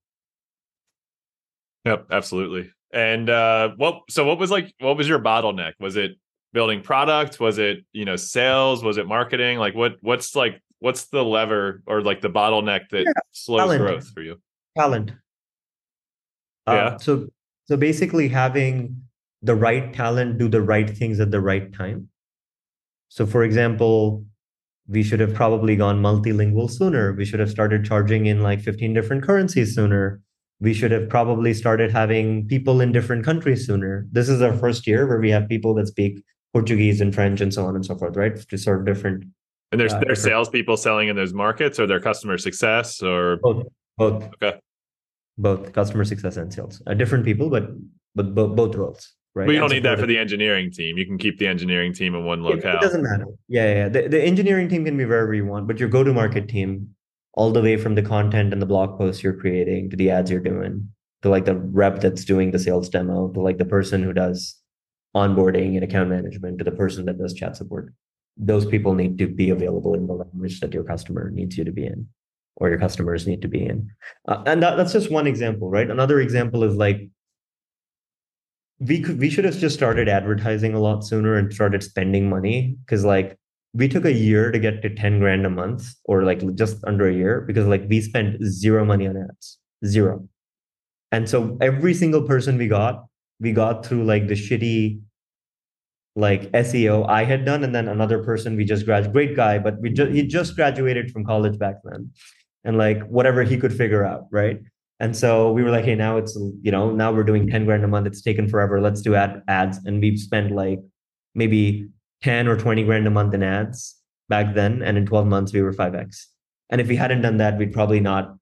yep absolutely and uh, what? So what was like? What was your bottleneck? Was it building product? Was it you know sales? Was it marketing? Like what? What's like? What's the lever or like the bottleneck that yeah, slows talent. growth for you? Talent. Uh, yeah. Uh, so so basically having the right talent do the right things at the right time. So for example, we should have probably gone multilingual sooner. We should have started charging in like 15 different currencies sooner we should have probably started having people in different countries sooner. This is our first year where we have people that speak Portuguese and French and so on and so forth, right? To serve different. And there's uh, there's salespeople selling in those markets, or their customer success, or both. Both. Okay. Both customer success and sales. Uh, different people, but but both, both roles. Right. But you don't need that for the engineering team. You can keep the engineering team in one locale. It, doesn't matter. Yeah, yeah. The, the engineering team can be wherever you want, but your go-to-market team all the way from the content and the blog posts you're creating to the ads you're doing to like the rep that's doing the sales demo to like the person who does onboarding and account management to the person that does chat support those people need to be available in the language that your customer needs you to be in or your customers need to be in. Uh, and that, that's just one example right? Another example is like we could we should have just started advertising a lot sooner and started spending money because like we took a year to get to 10 grand a month or like just under a year because like we spent zero money on ads zero. And so every single person we got we got through like the shitty like seo i had done and then another person we just graduated great guy but we just he just graduated from college back then and like whatever he could figure out right and so we were like hey now it's you know now we're doing 10 grand a month it's taken forever let's do ad ads and we've spent like maybe 10 or 20 grand a month in ads back then. And in 12 months, we were 5x. And if we hadn't done that, we'd probably not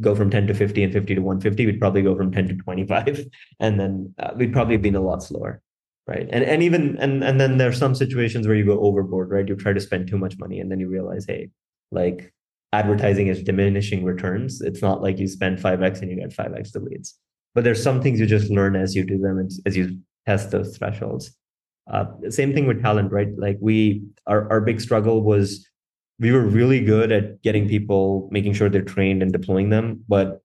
go from 10 to 50 and 50 to 150. We'd probably go from 10 to 25. And then uh, we'd probably been a lot slower. Right. And, and even, and, and then there's some situations where you go overboard, right? You try to spend too much money and then you realize, hey, like advertising is diminishing returns. It's not like you spend 5x and you get 5x the leads. But there's some things you just learn as you do them and as you test those thresholds. Uh, same thing with talent, right? Like we, our, our big struggle was we were really good at getting people, making sure they're trained and deploying them, but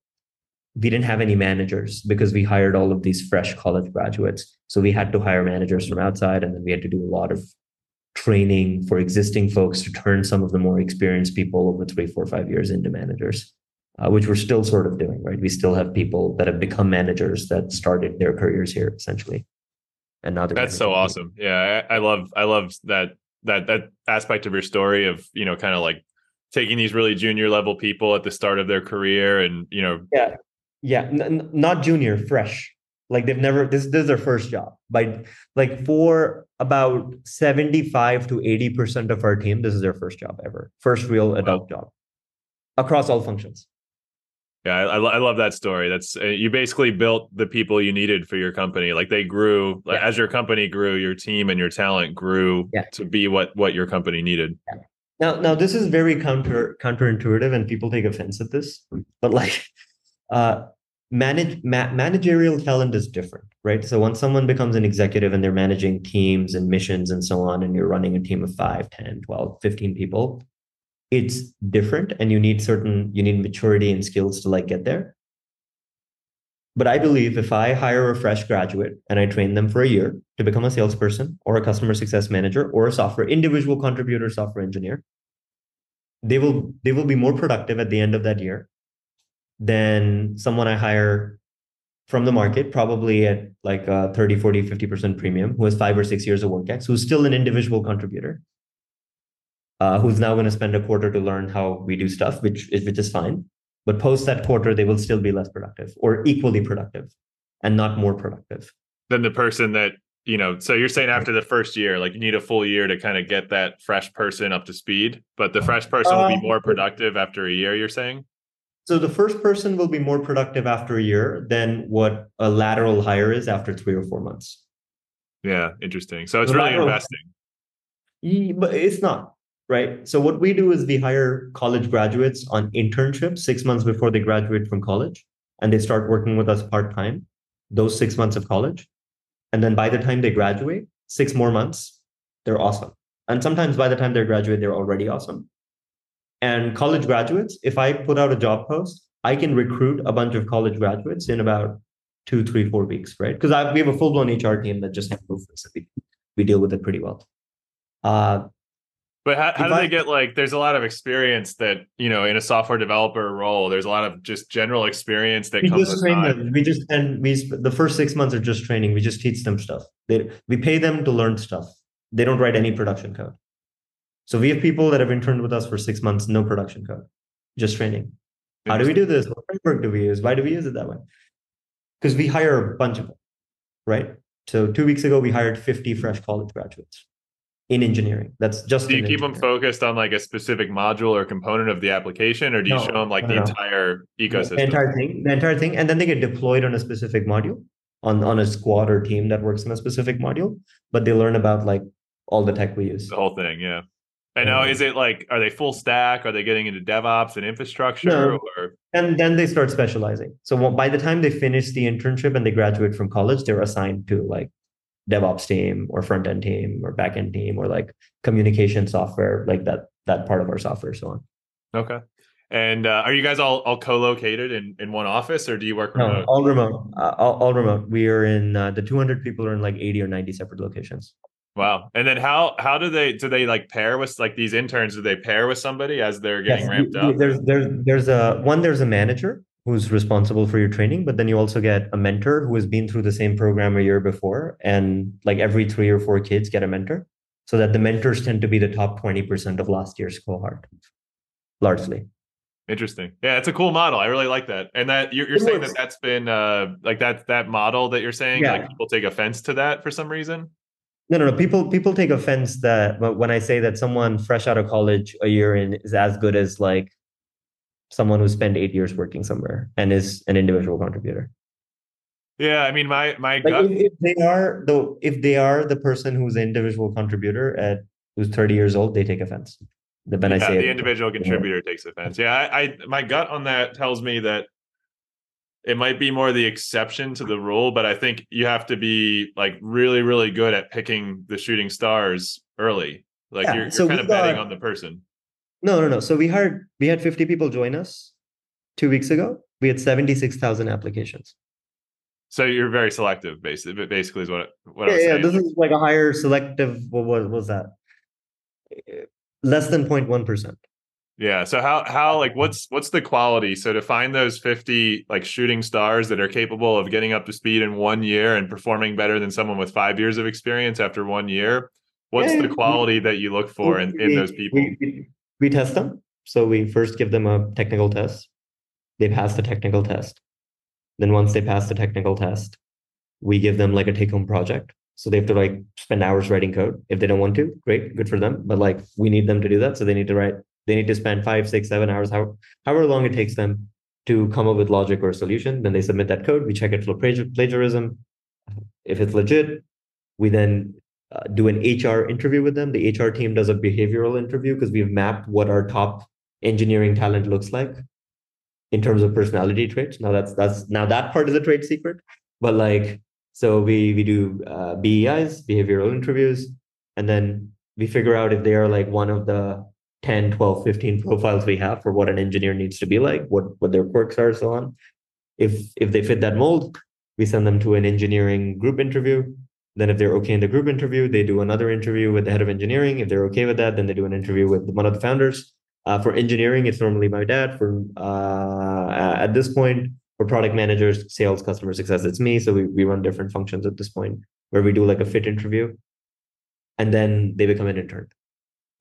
we didn't have any managers because we hired all of these fresh college graduates. So we had to hire managers from outside, and then we had to do a lot of training for existing folks to turn some of the more experienced people over three, four, five years into managers, uh, which we're still sort of doing, right? We still have people that have become managers that started their careers here, essentially and now that's so awesome. Yeah I, I, love i love that that that aspect of your story of you know kind of like taking these really junior level people at the start of their career and you know yeah yeah N- not junior fresh. Like they've never this, this is their first job. By like for about 75 to 80 percent of our team this is their first job ever first real adult wow. job across all functions yeah, I, I love that story. That's uh, you basically built the people you needed for your company. Like they grew yeah. as your company grew, your team and your talent grew yeah. to be what what your company needed. Yeah. Now, now this is very counter counterintuitive, and people take offense at this. But like, uh, manage ma- managerial talent is different, right? So once someone becomes an executive and they're managing teams and missions and so on, and you're running a team of 5, 10, 12, 15 people, it's different and you need certain you need maturity and skills to like get there but i believe if i hire a fresh graduate and i train them for a year to become a salesperson or a customer success manager or a software individual contributor software engineer they will they will be more productive at the end of that year than someone i hire from the market probably at like a 30 40 50% premium who has five or six years of work ex who's still an individual contributor uh, who's now going to spend a quarter to learn how we do stuff, which is which is fine. But post that quarter, they will still be less productive or equally productive, and not more productive than the person that you know. So you're saying after the first year, like you need a full year to kind of get that fresh person up to speed, but the fresh person will be more um, productive after a year. You're saying. So the first person will be more productive after a year than what a lateral hire is after three or four months. Yeah, interesting. So it's the really lateral, investing. But it's not right? So what we do is we hire college graduates on internships six months before they graduate from college, and they start working with us part time. Those six months of college, and then by the time they graduate, six more months, they're awesome. And sometimes by the time they graduate, they're already awesome. And college graduates, if I put out a job post, I can recruit a bunch of college graduates in about two, three, four weeks, right? Because we have a full blown HR team that just handles this. We, we deal with it pretty well. Uh, but how, how do I, they get like? There's a lot of experience that you know in a software developer role. There's a lot of just general experience that we comes. Just train them. We just and we the first six months are just training. We just teach them stuff. They we pay them to learn stuff. They don't write any production code. So we have people that have interned with us for six months, no production code, just training. How do we do this? What framework do we use? Why do we use it that way? Because we hire a bunch of them, right? So two weeks ago, we hired 50 fresh college graduates in engineering. That's just. Do you keep them focused on like a specific module or component of the application, or do you no, show them like the no. entire ecosystem? The entire thing, the entire thing, and then they get deployed on a specific module, on on a squad or team that works in a specific module. But they learn about like all the tech we use. The whole thing, yeah. And now, is it like, are they full stack? Are they getting into DevOps and infrastructure? No. Or? And then they start specializing. So by the time they finish the internship and they graduate from college, they're assigned to like DevOps team or front end team or back end team or like communication software, like that that part of our software, so on. Okay. And uh, are you guys all, all co-located in, in one office, or do you work remote? No, all remote. Uh, all, all remote. We are in uh, the 200 people are in like 80 or 90 separate locations. Wow. And then how how do they do they like pair with like these interns? Do they pair with somebody as they're getting yes, ramped up? There's there's there's a one there's a manager who's responsible for your training, but then you also get a mentor who has been through the same program a year before, and like every three or four kids get a mentor, so that the mentors tend to be the top twenty percent of last year's cohort, largely. Interesting. Yeah, it's a cool model. I really like that. And that you're, you're saying that that's been uh like that that model that you're saying yeah. like people take offense to that for some reason. No, no, no. People people take offense that when I say that someone fresh out of college a year in is as good as like someone who spent eight years working somewhere and is an individual contributor. Yeah, I mean, my my like gut... if, if, they are though, if they are the person who's an individual contributor at who's thirty years old, they take offense. The when yeah, I say the individual contributor takes offense. Yeah, I, I my gut on that tells me that it might be more the exception to the rule, but I think you have to be like really, really good at picking the shooting stars early. Like yeah, you're, you're so kind of got, betting on the person. No, no, no. So we had we had 50 people join us two weeks ago. We had 76,000 applications. So you're very selective, basically. Basically, is what what yeah, yeah. This is like a higher selective. What, what was that? Eh, less than 0.1 percent. Yeah. So how how like what's what's the quality? So to find those 50 like shooting stars that are capable of getting up to speed in one year and performing better than someone with five years of experience after one year, what's yeah, the quality we, that you look for in, in those people? We, we test them. So we first give them a technical test. They pass the technical test. Then once they pass the technical test, we give them like a take-home project. So they have to like spend hours writing code. If they don't want to, great, good for them. But like we need them to do that. So they need to write they need to spend five, six, seven hours, how, however long it takes them to come up with logic or solution. Then they submit that code. We check it for plagiarism. If it's legit, we then uh, do an HR interview with them. The HR team does a behavioral interview because we've mapped what our top engineering talent looks like in terms of personality traits. Now that's that's now that part is a trade secret, but like so we we do uh, BEIs, behavioral interviews, and then we figure out if they are like one of the 10 12 15 profiles we have for what an engineer needs to be like what what their quirks are so on. If if they fit that mold we send them to an engineering group interview. Then if they're okay in the group interview they do another interview with the head of engineering. If they're okay with that then they do an interview with one of the founders. Uh, for engineering it's normally my dad. For uh, at this point for product managers sales customer success it's me. So we, we run different functions at this point where we do like a fit interview. And then they become an intern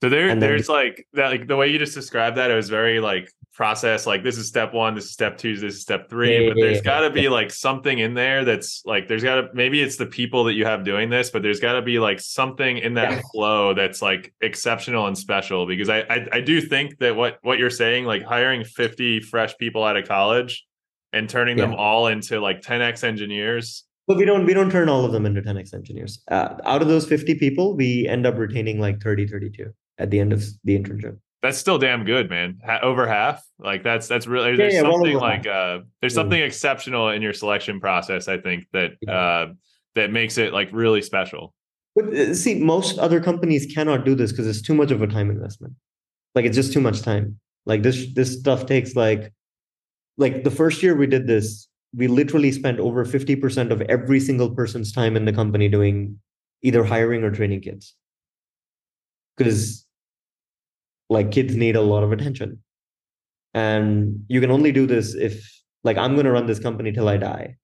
so there, then, there's like that, like the way you just described that, it was very like process. Like this is step one, this is step two, this is step three. Yeah, but there's yeah, got to yeah. be like something in there that's like there's got to maybe it's the people that you have doing this, but there's got to be like something in that flow that's like exceptional and special. Because I, I I do think that what what you're saying, like hiring 50 fresh people out of college and turning them all into like 10x engineers but we don't we don't turn all of them into 10x engineers uh, out of those 50 people we end up retaining like 30 32 at the end of the internship. That's still damn good, man. over half, like that's that's really there's yeah, something like uh there's something exceptional in your selection process. I think that uh that makes it like really special. But uh, see, most other companies cannot do this because it's too much of a time investment. Like it's just too much time. Like this this stuff takes like like the first year we did this, we literally spent over 50% of every single person's time in the company doing either hiring or training kids. Because like kids need a lot of attention. And you can only do this if like i'm going to run this company till i die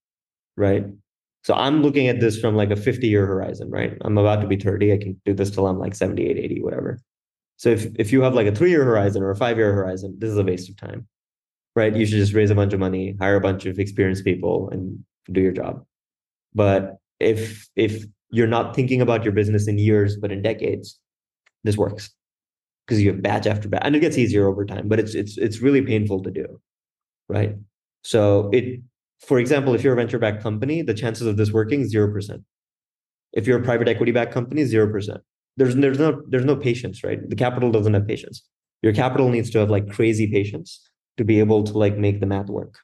right? So i'm looking at this from like a 50 year horizon right? I'm about to be 30 i can do this till i'm like 78 80 whatever. So if if you have like a 3 year horizon or a 5 year horizon this is a waste of time right? You should just raise a bunch of money hire a bunch of experienced people and do your job. But if if you're not thinking about your business in years but in decades this works because you have batch after batch, and it gets easier over time. But it's it's it's really painful to do, right? So it, for example, if you're a venture-backed company, the chances of this working zero percent. If you're a private equity-backed company, zero percent. There's there's no there's no patience, right? The capital doesn't have patience. Your capital needs to have like crazy patience to be able to like make the math work.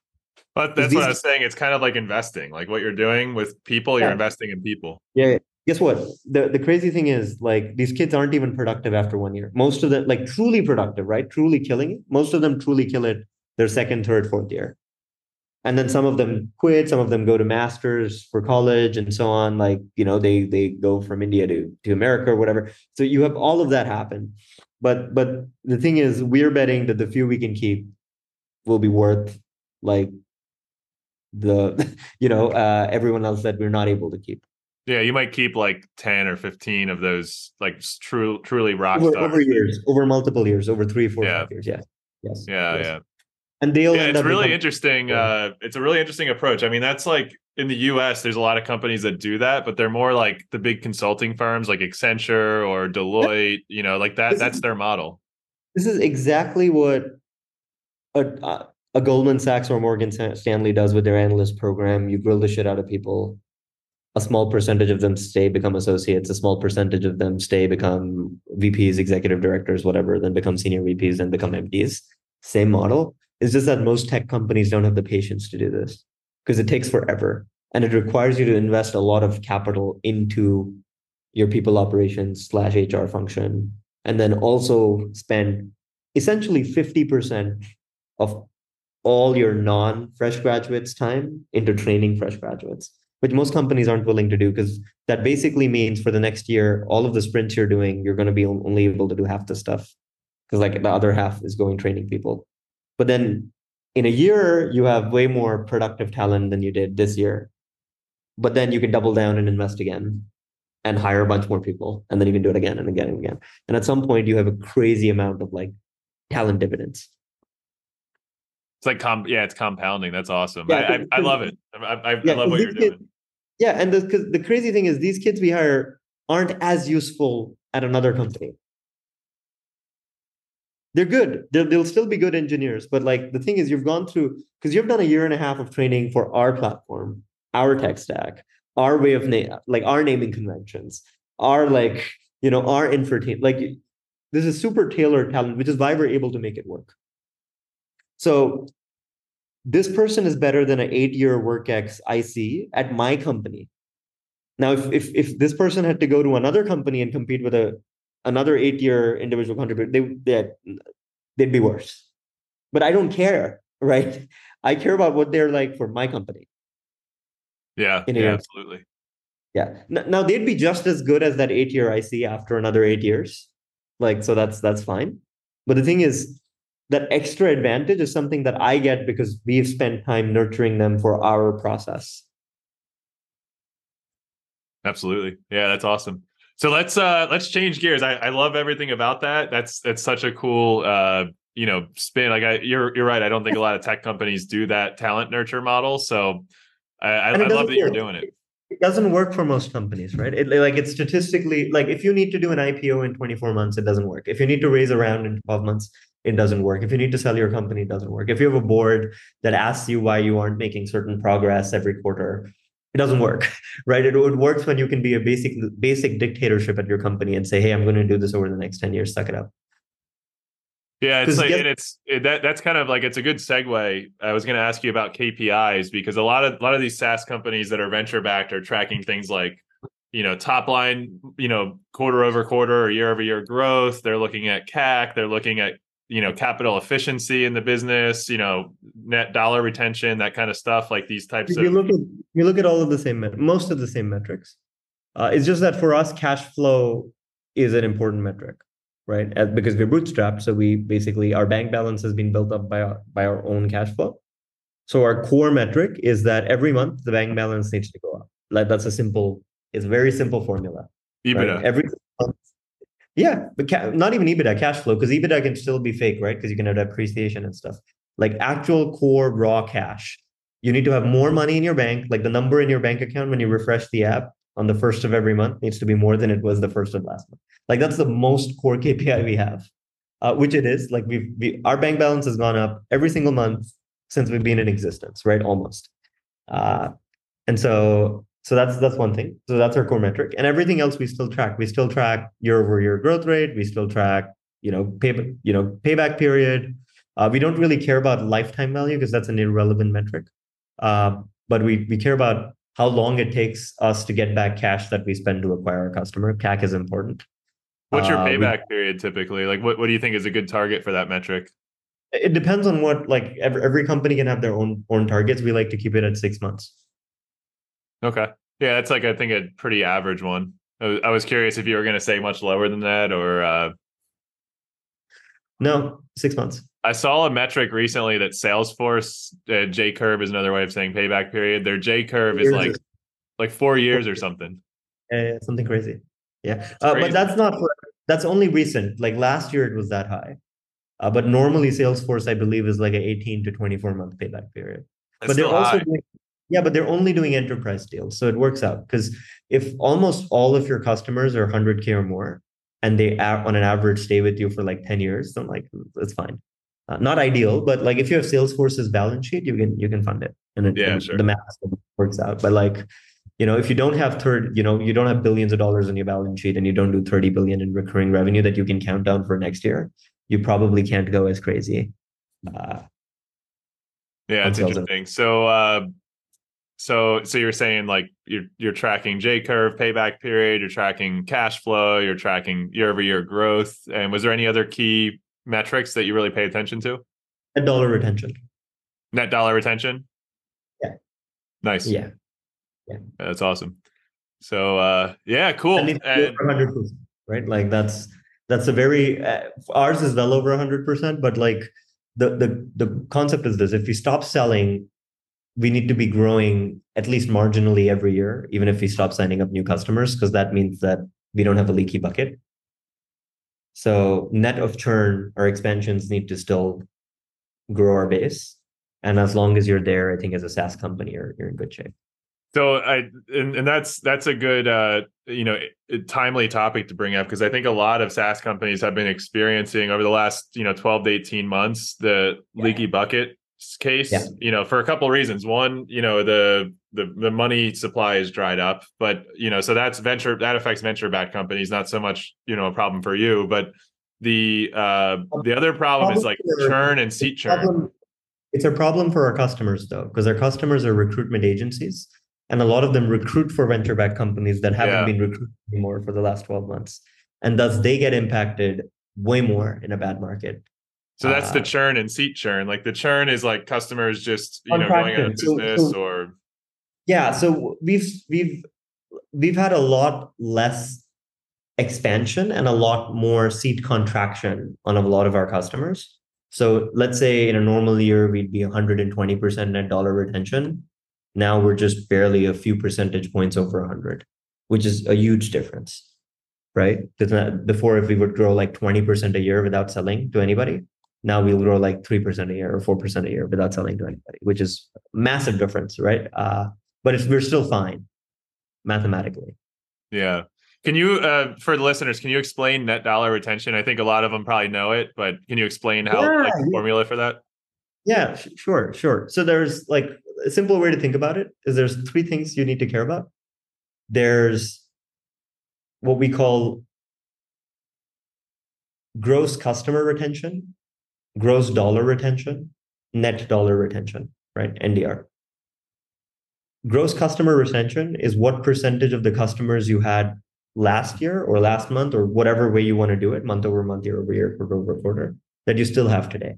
But that's these, what I was saying. It's kind of like investing, like what you're doing with people. You're investing in people. Yeah, guess what? The, the crazy thing is like these kids aren't even productive after one year. Most of them like truly productive right? Truly killing it. Most of them truly kill it their second third fourth year. And then some of them quit. Some of them go to masters for college and so on. Like you know they they go from india to to america or whatever. So you have all of that happen. But but the thing is we're betting that the few we can keep will be worth like the you know uh everyone else that we're not able to keep yeah you might keep like 10 or 15 of those like true truly rock over, over years over multiple years over three four Yeah. five years yeah yes yeah yes. yeah and they'll yeah, it's really becoming- interesting. Yeah. Uh, it's a really interesting approach. I mean, that's like in the U.S. There's a lot of companies that do that, but they're more like the big consulting firms, like Accenture or Deloitte. You know, like that. This That's is- their model. this is exactly what a, a Goldman Sachs or Morgan Stanley does with their analyst program. You grill the shit out of people. A small percentage of them stay, become associates. A small percentage of them stay, become VPs, executive directors, whatever, then become senior VPs, then become MDs. Same model. It's just that most tech companies don't have the patience to do this because it takes forever and it requires you to invest a lot of capital into your people operations slash HR function and then also spend essentially 50% of all your non fresh graduates time into training fresh graduates which most companies aren't willing to do because that basically means for the next year all of the sprints you're doing you're going to be only able to do half the stuff because like the other half is going training people. But then in a year you have way more productive talent than you did this year. But then you can double down and invest again and hire a bunch more people and then you can do it again and again and again. And at some point you have a crazy amount of like talent dividends It's like com- yeah, it's compounding. That's awesome. Yeah, I, I, I love it. I, I, Yeah, love what you're kids- doing. yeah and the, 'cause the crazy thing is these kids we hire aren't as useful at another company they're good they'll, they'll still be good engineers but like the thing is you've gone through because you've done a year and a half of training for our platform our tech stack our way of name like our naming conventions our like you know our infotainment like this is super tailored talent which is why we're able to make it work so this person is better than an eight year workex ic at my company. Now if, if if this person had to go to another company and compete with a another eight year individual contributor they they'd, they'd be worse. But i don't care right? I care about what they're like for my company. Yeah, yeah, year. absolutely. yeah. Now they'd be just as good as that eight year ic after another eight years. Like so that's that's fine. But the thing is that extra advantage is something that i get because we've spent time nurturing them for our process Absolutely. Yeah, that's awesome. So let's uh let's change gears. I, I love everything about that. That's that's such a cool uh you know spin. Like I you're you're right. I don't think a lot of tech companies do that talent nurture model. So I, I, I love that you're doing it. It doesn't work for most companies, right? It like it's statistically like if you need to do an IPO in 24 months, it doesn't work. If you need to raise a round in 12 months, it doesn't work. If you need to sell your company, it doesn't work. If you have a board that asks you why you aren't making certain progress every quarter, it doesn't work, right? It, it works when you can be a basic basic dictatorship at your company and say, "Hey, I'm going to do this over the next 10 years. Suck it up." Yeah, it's like and it's it, that that's kind of like it's a good segue. I was going to ask you about KPIs because a lot of a lot of these SaaS companies that are venture backed are tracking things like you know top line, you know quarter over quarter or year over year growth. They're looking at CAC. They're looking at you know capital efficiency in the business. You know net dollar retention, that kind of stuff. Like these types you of look at you look at all of the same most of the same metrics uh, it's just that for us cash flow is an important metric right? As- because we're bootstrapped so we basically our bank balance has been built up by our by our own cash flow. So our core metric is that every month the bank balance needs to go up. Like that's a simple it's a very simple formula right? EBITDA. every month yeah but ca- not even ebitda cash flow because ebitda can still be fake right? Because you can have depreciation and stuff. Like actual core raw cash you need to have more money in your bank like the number in your bank account when you refresh the app on the first of every month needs to be more than it was the first of last month. Like that's the most core kpi we have uh, which it is. Like we've we, our bank balance has gone up every single month since we've been in existence right? Almost. Uh, and so so that's that's one thing. So that's our core metric. And everything else we still track. We still track year over year growth rate. We still track you know pay you know payback period. Uh, we don't really care about lifetime value because that's an irrelevant metric. Uh, but we we care about how long it takes us to get back cash that we spend to acquire a customer cac is important What's your Uh, we- payback period typically? Like what what do you think is a good target for that metric? It depends on what like every, every company can have their own own targets. We like to keep it at six months. Okay. Yeah, that's like I think a pretty average one. I was, I was curious if you were going to say much lower than that or uh No, six months. I saw a metric recently that Salesforce uh, J curve is another way of saying payback period. Their J curve is like like 4 years or something. uh, something crazy. Yeah, uh, crazy. but that's not for that's only recent. Like last year, it was that high. Uh, but normally, Salesforce, I believe, is like an 18 to 24 month payback period. That's but they're also doing, yeah, but they're only doing enterprise deals, so it works out because if almost all of your customers are 100k or more, and they on an average stay with you for like 10 years, then like it's fine. Uh, not ideal, but like if you have Salesforce's balance sheet, you can you can fund it, and, it, Yeah, and sure. the math works out. But like, you know, if you don't have third, you know, you don't have billions of dollars on your balance sheet, and you don't do 30 billion in recurring revenue that you can count down for next year, you probably can't go as crazy. Uh, Yeah, it's on sales and- interesting. So uh so so you're saying like you're you're tracking J curve payback period, you're tracking cash flow, you're tracking year over year growth. And was there any other key metrics that you really pay attention to? net dollar retention. Net dollar retention? Yeah. Nice. Yeah. Yeah. That's awesome. So uh yeah, cool. And And- 100%, right? Like that's that's a very uh, ours is well over 100%, but like the the the concept is this: if we stop selling, we need to be growing at least marginally every year, even if we stop signing up new customers, because that means that we don't have a leaky bucket. So net of churn, our expansions need to still grow our base. And as long as you're there, I think as a SaaS company, you're, you're in good shape. So I and, and that's that's a good uh you know timely topic to bring up because I think a lot of SaaS companies have been experiencing over the last you know 12 to 18 months the Yeah. leaky bucket case Yeah. you know for a couple of reasons one you know the the the money supply is dried up but you know so that's venture that affects venture backed companies not so much you know a problem for you but the uh the other problem is like churn and seat churn it's a problem for our customers though because our customers are recruitment agencies and a lot of them recruit for venture backed companies that haven't Yeah. been recruited anymore for the last 12 months and thus they get impacted way more in a bad market So that's the Uh, churn and seat churn. Like the churn is like customers just you know going out of Contraction. So- business so- or yeah so we've we've we've had a lot less expansion and a lot more seat contraction on a lot of our customers so let's say in a normal year we'd be 120% net dollar retention now we're just barely a few percentage points over 100 which is a huge difference right because before if we would grow like 20% a year without selling to anybody now we'll grow like 3% a year or 4% a year without selling to anybody which is massive difference right uh, but it's, we're still fine mathematically yeah. Can you uh for the listeners, can you explain net dollar retention? I think a lot of them probably know it, but can you explain how Yeah, like the formula for that? Yeah, sure, sure. So there's like a simple way to think about it is there's three things you need to care about. There's what we call gross customer retention, gross dollar retention, net dollar retention, right? NDR. Gross customer retention is what percentage of the customers you had last year or last month or whatever way you want to do it, month over month, year over year, quarter over quarter, that you still have today.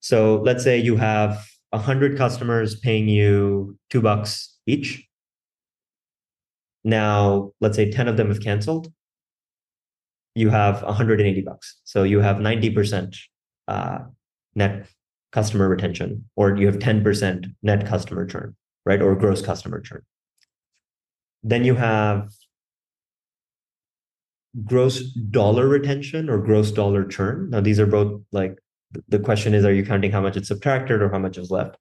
So let's say you have a hundred customers paying you two bucks each. Now, let's say 10 of them have canceled. You have 180 bucks. So you have 90% uh, net customer retention, or you have 10% net customer churn, right? Or gross customer churn. Then you have gross dollar retention or gross dollar churn. Now, these are both like the question is are you counting how much it's subtracted or how much is left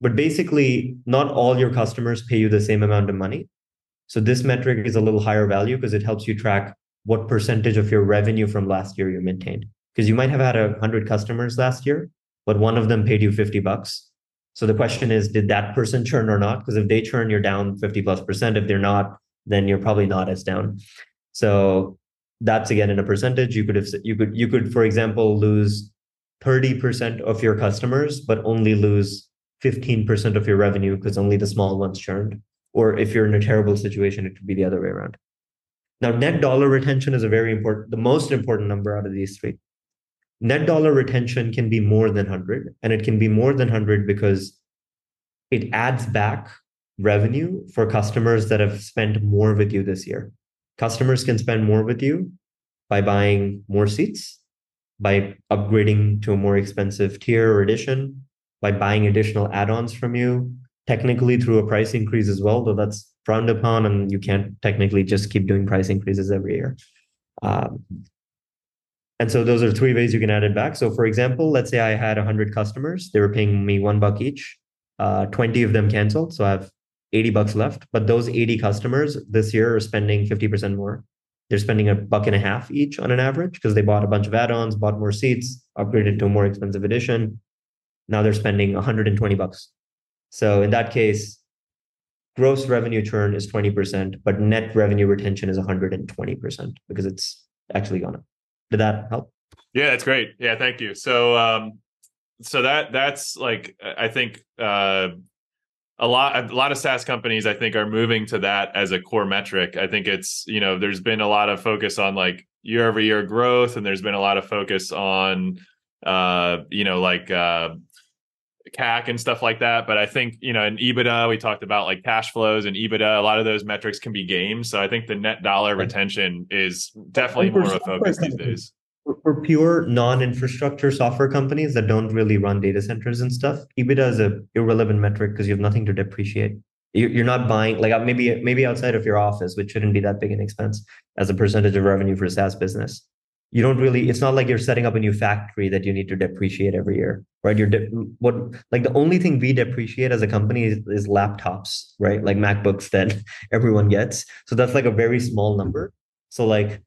but basically not all your customers pay you the same amount of money so this metric is a little higher value because it helps you track what percentage of your revenue from last year you maintained because you might have had a 100 customers last year but one of them paid you 50 bucks so the question is did that person churn or not because if they churn you're down 50 plus percent if they're not then you're probably not as down so that's again in a percentage you could have you could you could for example lose 30% of your customers, but only lose 15% of your revenue because only the small ones churned. Or if you're in a terrible situation, it could be the other way around. Now, net dollar retention is a very important, the most important number out of these three. Net dollar retention can be more than 100 and it can be more than 100 because it adds back revenue for customers that have spent more with you this year. Customers can spend more with you by buying more seats by upgrading to a more expensive tier or edition by buying additional add-ons from you technically through a price increase as well though that's frowned upon and you can't technically just keep doing price increases every year. Um, and so those are three ways you can add it back. So for example, let's say I had 100 customers, they were paying me one buck each. Uh, 20 of them canceled, so I have 80 bucks left. But those 80 customers this year are spending 50% more. They're spending a buck and a half each on an average because they bought a bunch of add-ons, bought more seats, upgraded to a more expensive edition. Now they're spending 120 bucks. So in that case, gross revenue churn is 20%, but net revenue retention is 120% because it's actually gone up. Did that help? Yeah, that's great. Yeah, thank you. So um so that that's like I think uh a lot a lot of SaaS companies I think are moving to that as a core metric. I think it's, you know, there's been a lot of focus on like year over year growth and there's been a lot of focus on uh you know like uh CAC and stuff like that. But I think, you know, in EBITDA, we talked about like cash flows and EBITDA, a lot of those metrics can be games. So I think the net dollar retention is definitely more of a focus these days. For pure non-infrastructure software companies that don't really run data centers and stuff, EBITDA is a irrelevant metric because you have nothing to depreciate. You're not buying like uh, maybe maybe outside of your office, which shouldn't be that big an expense as a percentage of revenue for a SaaS business you don't really it's not like you're setting up a new factory that you need to depreciate every year right? You're de- what like the only thing we depreciate as a company is, is, laptops right? Like macbooks that everyone gets. So that's like a very small number. So like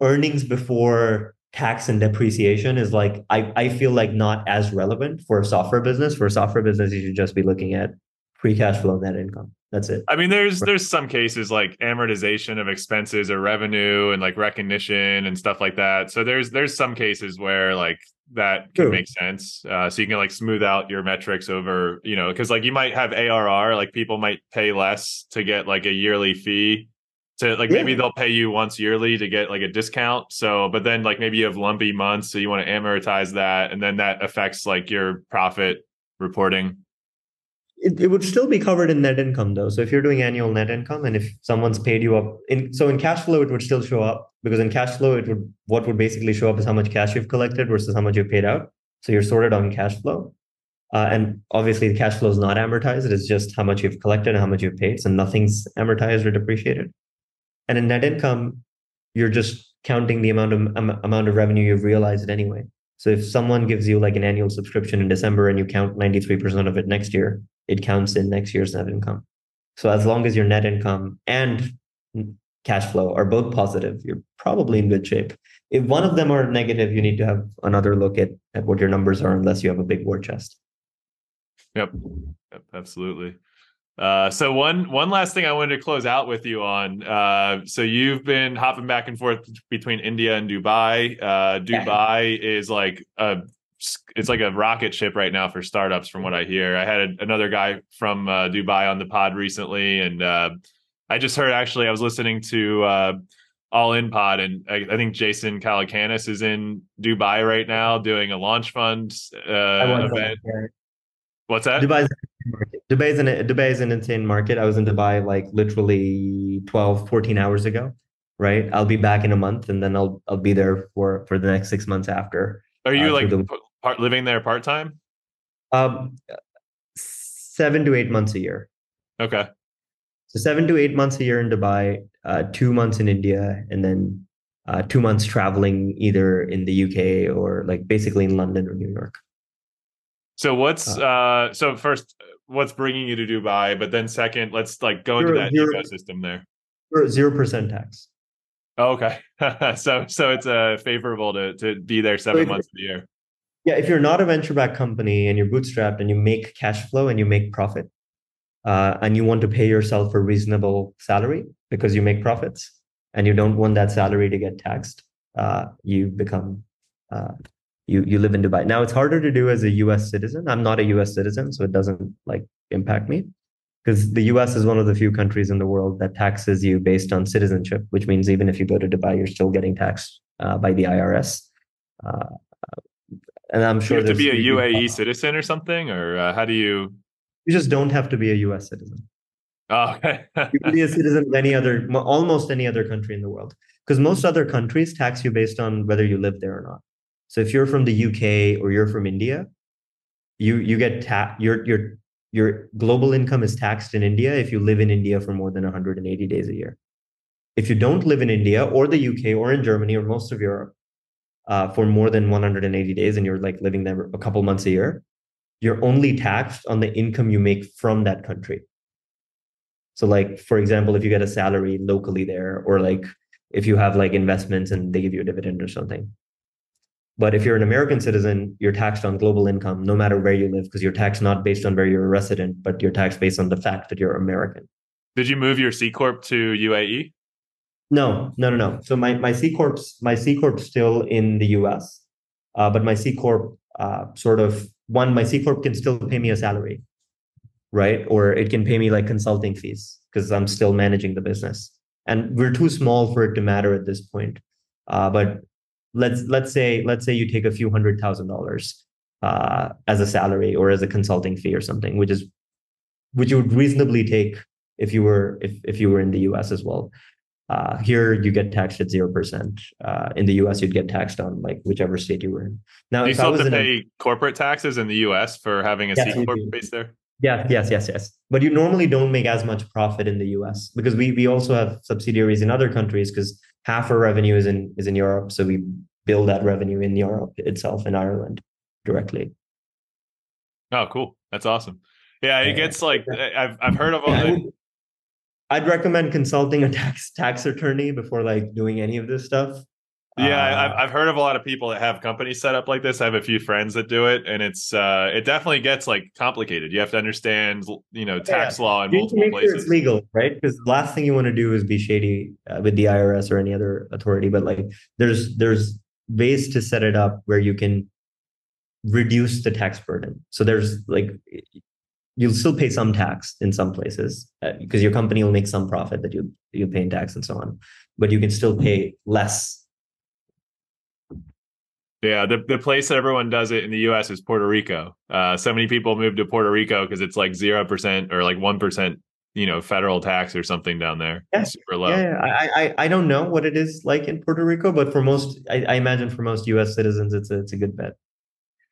earnings before tax and depreciation is like i i feel like not as relevant for a software business. For a software business you should just be looking at free cash flow net income. That's it. I mean there's there's some cases like amortization of expenses or revenue and like recognition and stuff like that. So there's there's some cases where like that can True. make sense. Uh, so you can like smooth out your metrics over you know because like you might have arr like people might pay less to get like a yearly fee to like yeah. maybe they'll pay you once yearly to get like a discount. So but then like maybe you have lumpy months so you want to amortize that and then that affects like your profit reporting it, it would still be covered in net income though. So if you're doing annual net income and if someone's paid you up in so in cash flow, it would still show up because in cash flow, it would what would basically show up is how much cash you've collected versus how much you've paid out. So you're sorted on cash flow. Uh, and obviously the cash flow is not amortized. It is just how much you've collected and how much you've paid. So nothing's amortized or depreciated. And in net income, you're just counting the amount of um, amount of revenue you've realized anyway. So if someone gives you like an annual subscription in December and you count 93% of it next year, it counts in next year's net income. So as long as your net income and cash flow are both positive, you're probably in good shape. If one of them are negative, you need to have another look at, at what your numbers are, unless you have a big war chest. Yep, yep absolutely. Uh, so one one last thing I wanted to close out with you on. Uh, so you've been hopping back and forth between India and Dubai. Uh, Dubai yeah. is like a it's like a rocket ship right now for startups, from what I hear. I had a, another guy from uh, Dubai on the pod recently, and uh, I just heard actually I was listening to uh, All In Pod, and I, I, think Jason Calacanis is in Dubai right now doing a launch fund uh, event. What's that? Dubai's Dubai is an Dubai is an insane market. I was in Dubai like literally 12, 14 hours ago. Right. I'll be back in a month and then I'll I'll be there for for the next six months after. Are you uh, like the, part, living there part time? Um, seven to eight months a year. Okay. So seven to eight months a year in Dubai, uh, two months in India, and then uh, two months traveling either in the UK or like basically in London or New York. So what's uh, uh so first what's bringing you to Dubai, but then second, let's like go into that zero, ecosystem there. Zero percent tax. Oh, okay. so so it's uh favorable to to be there seven so months of the year. Yeah, if you're not a venture back company and you're bootstrapped and you make cash flow and you make profit, uh, and you want to pay yourself a reasonable salary because you make profits and you don't want that salary to get taxed, uh, you become uh, you you live in Dubai. Now it's harder to do as a U.S. citizen. I'm not a U.S. citizen, so it doesn't like impact me because the US is one of the few countries in the world that taxes you based on citizenship, which means even if you go to Dubai, you're still getting taxed uh, by the IRS. And I'm sure you have to be a UAE citizen or something, or uh, how do you? You just don't have to be a U.S. citizen. Oh, okay. You can be a citizen of any other, almost any other country in the world, because most other countries tax you based on whether you live there or not. So if you're from the UK or you're from India, you you get ta- your your your global income is taxed in India if you live in India for more than 180 days a year. If you don't live in India or the UK or in Germany or most of Europe uh, for more than 180 days and you're like living there a couple months a year, you're only taxed on the income you make from that country. So, like for example, if you get a salary locally there, or like if you have like investments and they give you a dividend or something. But if you're an American citizen, you're taxed on global income no matter where you live, because you're taxed not based on where you're a resident, but you're taxed based on the fact that you're American. Did you move your C corp to? UAE? No, no, no, no. So my my C corp's my C corp's still in the U.S., uh, but my C corp uh, sort of one my C corp can still pay me a salary, right? Or it can pay me like consulting fees because I'm still managing the business, and we're too small for it to matter at this point. Uh, but let's let's say let's say you take a few hundred thousand dollars uh, as a salary or as a consulting fee or something, which is which you would reasonably take if you were if if you were in the U.S. as well. Uh, here you get taxed at zero percent. Uh, in the U.S., you'd get taxed on like whichever state you were in. Now, Do you still have to in a- pay corporate taxes in the US for having a Yes, C corp do. based there? Yeah, yes, yes, yes. But you normally don't make as much profit in the US because we we also have subsidiaries in other countries because half our revenue is in is in Europe. So we bill that revenue in Europe itself in Ireland directly. Oh, cool. That's awesome. Yeah, it Yeah. gets like I've I've heard of all the, I'd recommend consulting a tax tax attorney before like doing any of this stuff. Yeah, Uh, I've I've heard of a lot of people that have companies set up like this. I have a few friends that do it, and it's uh, it definitely gets like complicated. You have to understand, you know, tax law in you multiple make sure it's legal, right? Because the last thing you want to do is be shady uh, with the IRS or any other authority. But like, there's there's ways to set it up where you can reduce the tax burden. So there's like, you'll still pay some tax in some places uh, because your company will make some profit that you you pay in tax and so on, but you can still pay less. Yeah, the the place that everyone does it in the U.S. is Puerto Rico. Uh, so many people move to Puerto Rico because it's like zero percent or like one percent, you know, federal tax or something down there. Yeah, It's super low. Yeah, I, I I don't know what it is like in Puerto Rico, but for most, I, I imagine for most U.S. citizens, it's a it's a good bet.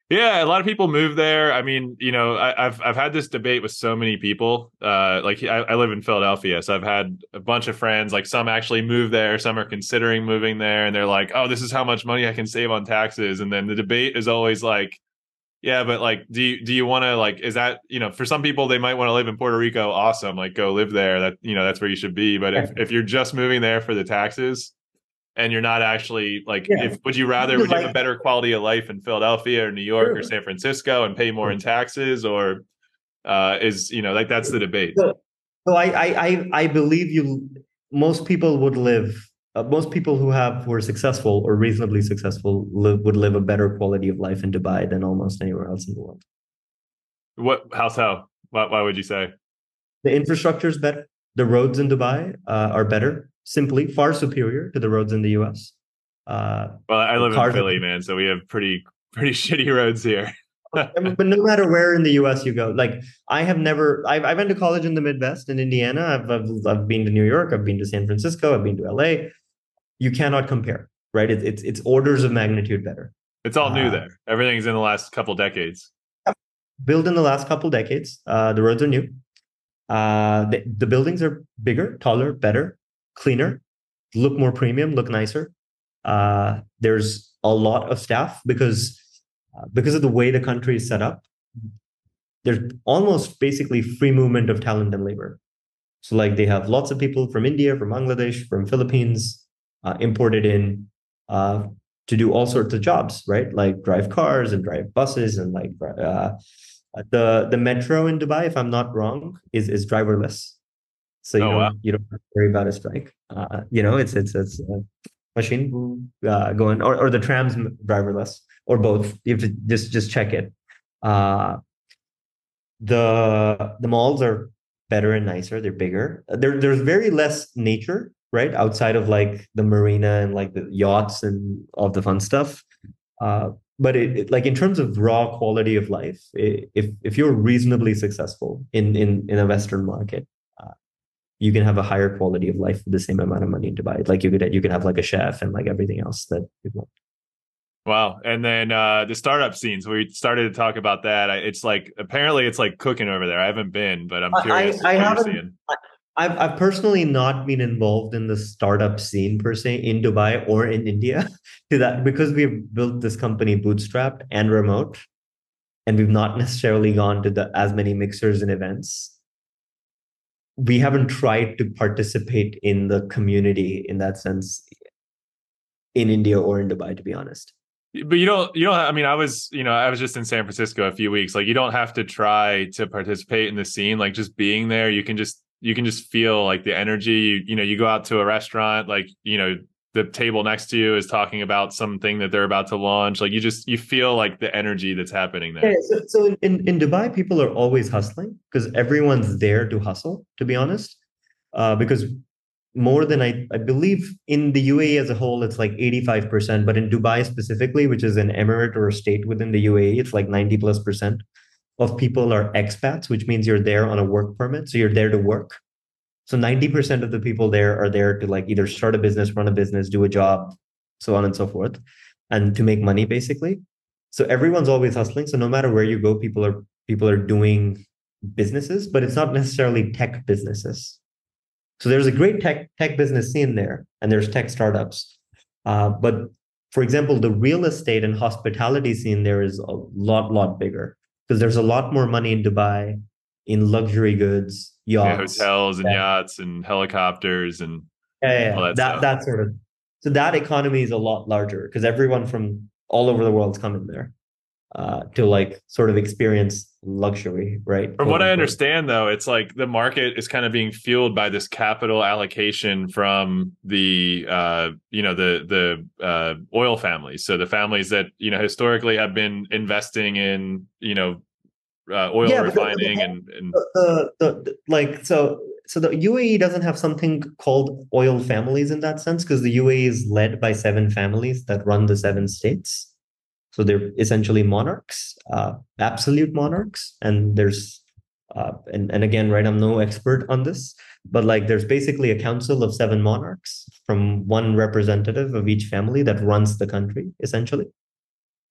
Yeah, a lot of people move there. I mean, you know, I, have I've had this debate with so many people. Uh, like I, I live in Philadelphia, so I've had a bunch of friends. Like some actually move there, some are considering moving there, and they're like, "Oh, this is how much money I can save on taxes." And then the debate is always like, "Yeah, but like, do you do you want to like? Is that you know, for some people they might want to live in Puerto Rico? Awesome, like go live there. That you know, that's where you should be. But if if you're just moving there for the taxes." And you're not actually like Yeah. if would you rather would you have a better quality of life in Philadelphia or New York or San Francisco and pay more in taxes or uh is you know like that's the debate So, so I, I I I believe you. Most people would live. Uh, most people who have who are successful or reasonably successful live, would live a better quality of life in Dubai than almost anywhere else in the world. what how so why, why would you say The infrastructure is better. The roads in Dubai uh, are better, simply far superior to the roads in the U.S. Uh, well I live in Philly man so we have pretty pretty shitty roads here but no matter where in the U.S. you go, like I have never. I've, I went to college in the Midwest in Indiana. I've, I've I've been to New York. I've been to San Francisco. I've been to L.A. You cannot compare, right? It, it's it's orders of magnitude better. it's all new Uh, there everything's in the last couple decades Built in the last couple decades. Uh, the roads are new. Uh, the, the buildings are bigger, taller, better, cleaner, look more premium, look nicer. Uh, there's a lot of staff because uh, because of the way the country is set up. There's almost basically free movement of talent and labor. So like they have lots of people from India, from Bangladesh, from Philippines, uh, imported in uh, to do all sorts of jobs, right? Like drive cars and drive buses and like uh, the the metro in Dubai, if I'm not wrong, is is driverless. So you Oh, don't wow. you don't have to worry about a strike. Uh, you know, it's it's it's a machine uh, going or or the trams driverless or both. You have to just just check it. Uh, the the malls are better and nicer. They're bigger. There there's very less nature, right? Outside of like the marina and like the yachts and all the fun stuff. Uh, but it, it, like in terms of raw quality of life, if if you're reasonably successful in in in a Western market, you can have a higher quality of life for the same amount of money in Dubai. Like you could you could have like a chef and like everything else that you want. Wow. And then uh, the startup scenes, we started to talk about that. It's like apparently it's like cooking over there. I haven't been, but I'm curious. I, I haven't. I've, I've personally not been involved in the startup scene per se in Dubai or in India to that because we've built this company bootstrapped and remote and we've not necessarily gone to the as many mixers and events we haven't tried to participate in the community in that sense in India or in Dubai to be honest. But you don't you don't i mean i was you know i was just in san francisco a few weeks. Like you don't have to try to participate in the scene. Like just being there you can just you can just feel like the energy. You, you know you go out to a restaurant like you know the table next to you is talking about something that they're about to launch like you just you feel like the energy that's happening there yeah, so, so in, in dubai people are always hustling because everyone's there to hustle to be honest uh, because more than I, I believe in the UAE as a whole, it's like 85%, but in Dubai specifically, which is an emirate or a state within the UAE, it's like 90 plus percent of people are expats, which means you're there on a work permit. So you're there to work. So 90% of the people there are there to like either start a business, run a business, do a job, so on and so forth, and to make money basically. So everyone's always hustling. So no matter where you go, people are people are doing businesses, but it's not necessarily tech businesses. So there's a great tech tech business scene there, and there's tech startups. Uh, but for example, the real estate and hospitality scene there is a lot, lot bigger because there's a lot more money in Dubai in luxury goods, yachts, yeah, hotels, and yachts, and helicopters, and yeah, yeah, that that, that sort of. So that economy is a lot larger because everyone from all over the world's coming there uh, to like sort of experience luxury, right? From what I understand, though, it's like the market is kind of being fueled by this capital allocation from the uh, you know the the uh, oil families. So the families that you know historically have been investing in you know uh, oil yeah, refining the, and, and the, the, the like so so the UAE doesn't have something called oil families in that sense because the UAE is led by seven families that run the seven states. So they're essentially monarchs, uh, absolute monarchs, and there's uh, and and again, right? I'm no expert on this, but like there's basically a council of seven monarchs from one representative of each family that runs the country essentially,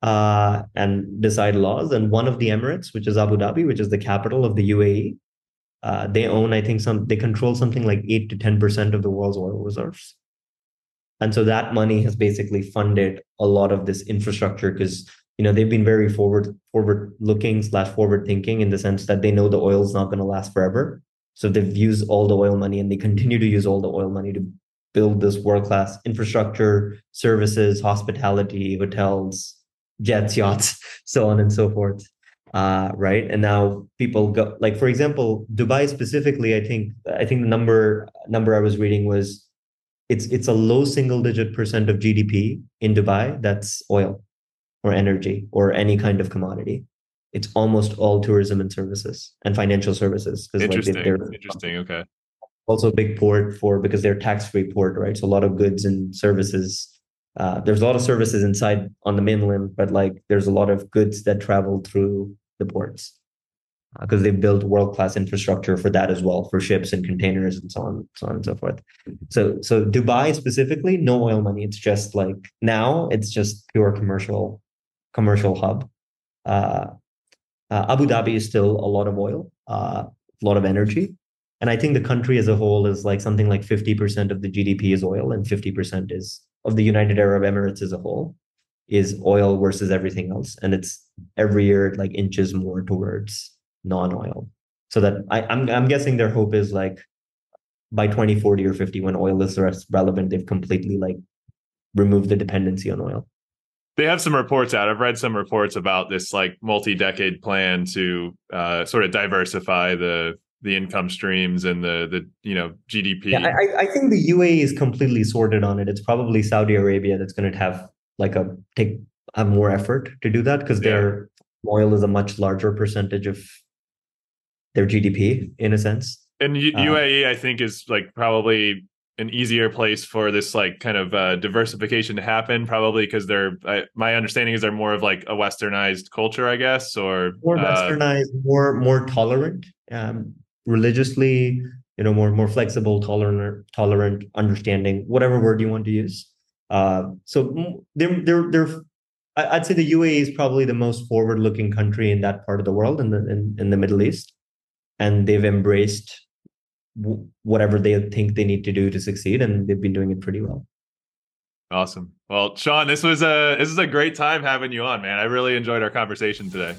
uh, and decide laws. And one of the emirates, which is Abu Dhabi, which is the capital of the UAE, uh, they own, I think, some they control something like eight to ten percent of the world's oil reserves. And so that money has basically funded a lot of this infrastructure because you know they've been very forward forward looking slash forward thinking in the sense that they know the oil is not going to last forever. So they've used all the oil money and they continue to use all the oil money to build this world class infrastructure, services, hospitality, hotels, jets, yachts, so on and so forth. Uh, right. And now people go like, for example, Dubai specifically, I think I think the number number I was reading was it's it's a low single digit percent of GDP in Dubai that's oil or energy or any kind of commodity. It's almost all tourism and services and financial services. Interesting. Like they're, Interesting. Okay. Also, a big port for because they're tax free port, right? So a lot of goods and services. Uh, there's a lot of services inside on the mainland, but like there's a lot of goods that travel through the ports because they've built world class infrastructure for that as well for ships and containers and so on so on and so forth. So so dubai specifically no oil money. It's just like now it's just pure commercial commercial hub. Uh, uh, abu dhabi is still a lot of oil uh, a lot of energy. And i think the country as a whole is like something like 50% of the gdp is oil and 50% is of the united arab emirates as a whole is oil versus everything else and it's every year like inches more towards non-oil. So that I, I'm I'm guessing their hope is like by 2040 or 50 when oil is less relevant, they've completely like removed the dependency on oil. They have some reports out. I've read some reports about this like multi-decade plan to uh, sort of diversify the the income streams and the the you know GDP. Yeah, I, I think the UAE is completely sorted on it. It's probably Saudi Arabia that's going to have like a take have more effort to do that because yeah. their oil is a much larger percentage of their GDP in a sense. And U- uh, UAE, I think, is like probably an easier place for this like kind of uh, diversification to happen probably because they're I, my understanding is they're more of like a westernized culture i guess or more uh, westernized more more tolerant um, religiously you know more more flexible tolerant tolerant understanding whatever word you want to use. Uh, so they're they're they're i'd say the uae is probably the most forward looking country in that part of the world in the in, in the middle east and they've embraced whatever they think they need to do to succeed and they've been doing it pretty well. Awesome. Well sean this was a this is a great time having you on man. I really enjoyed our conversation today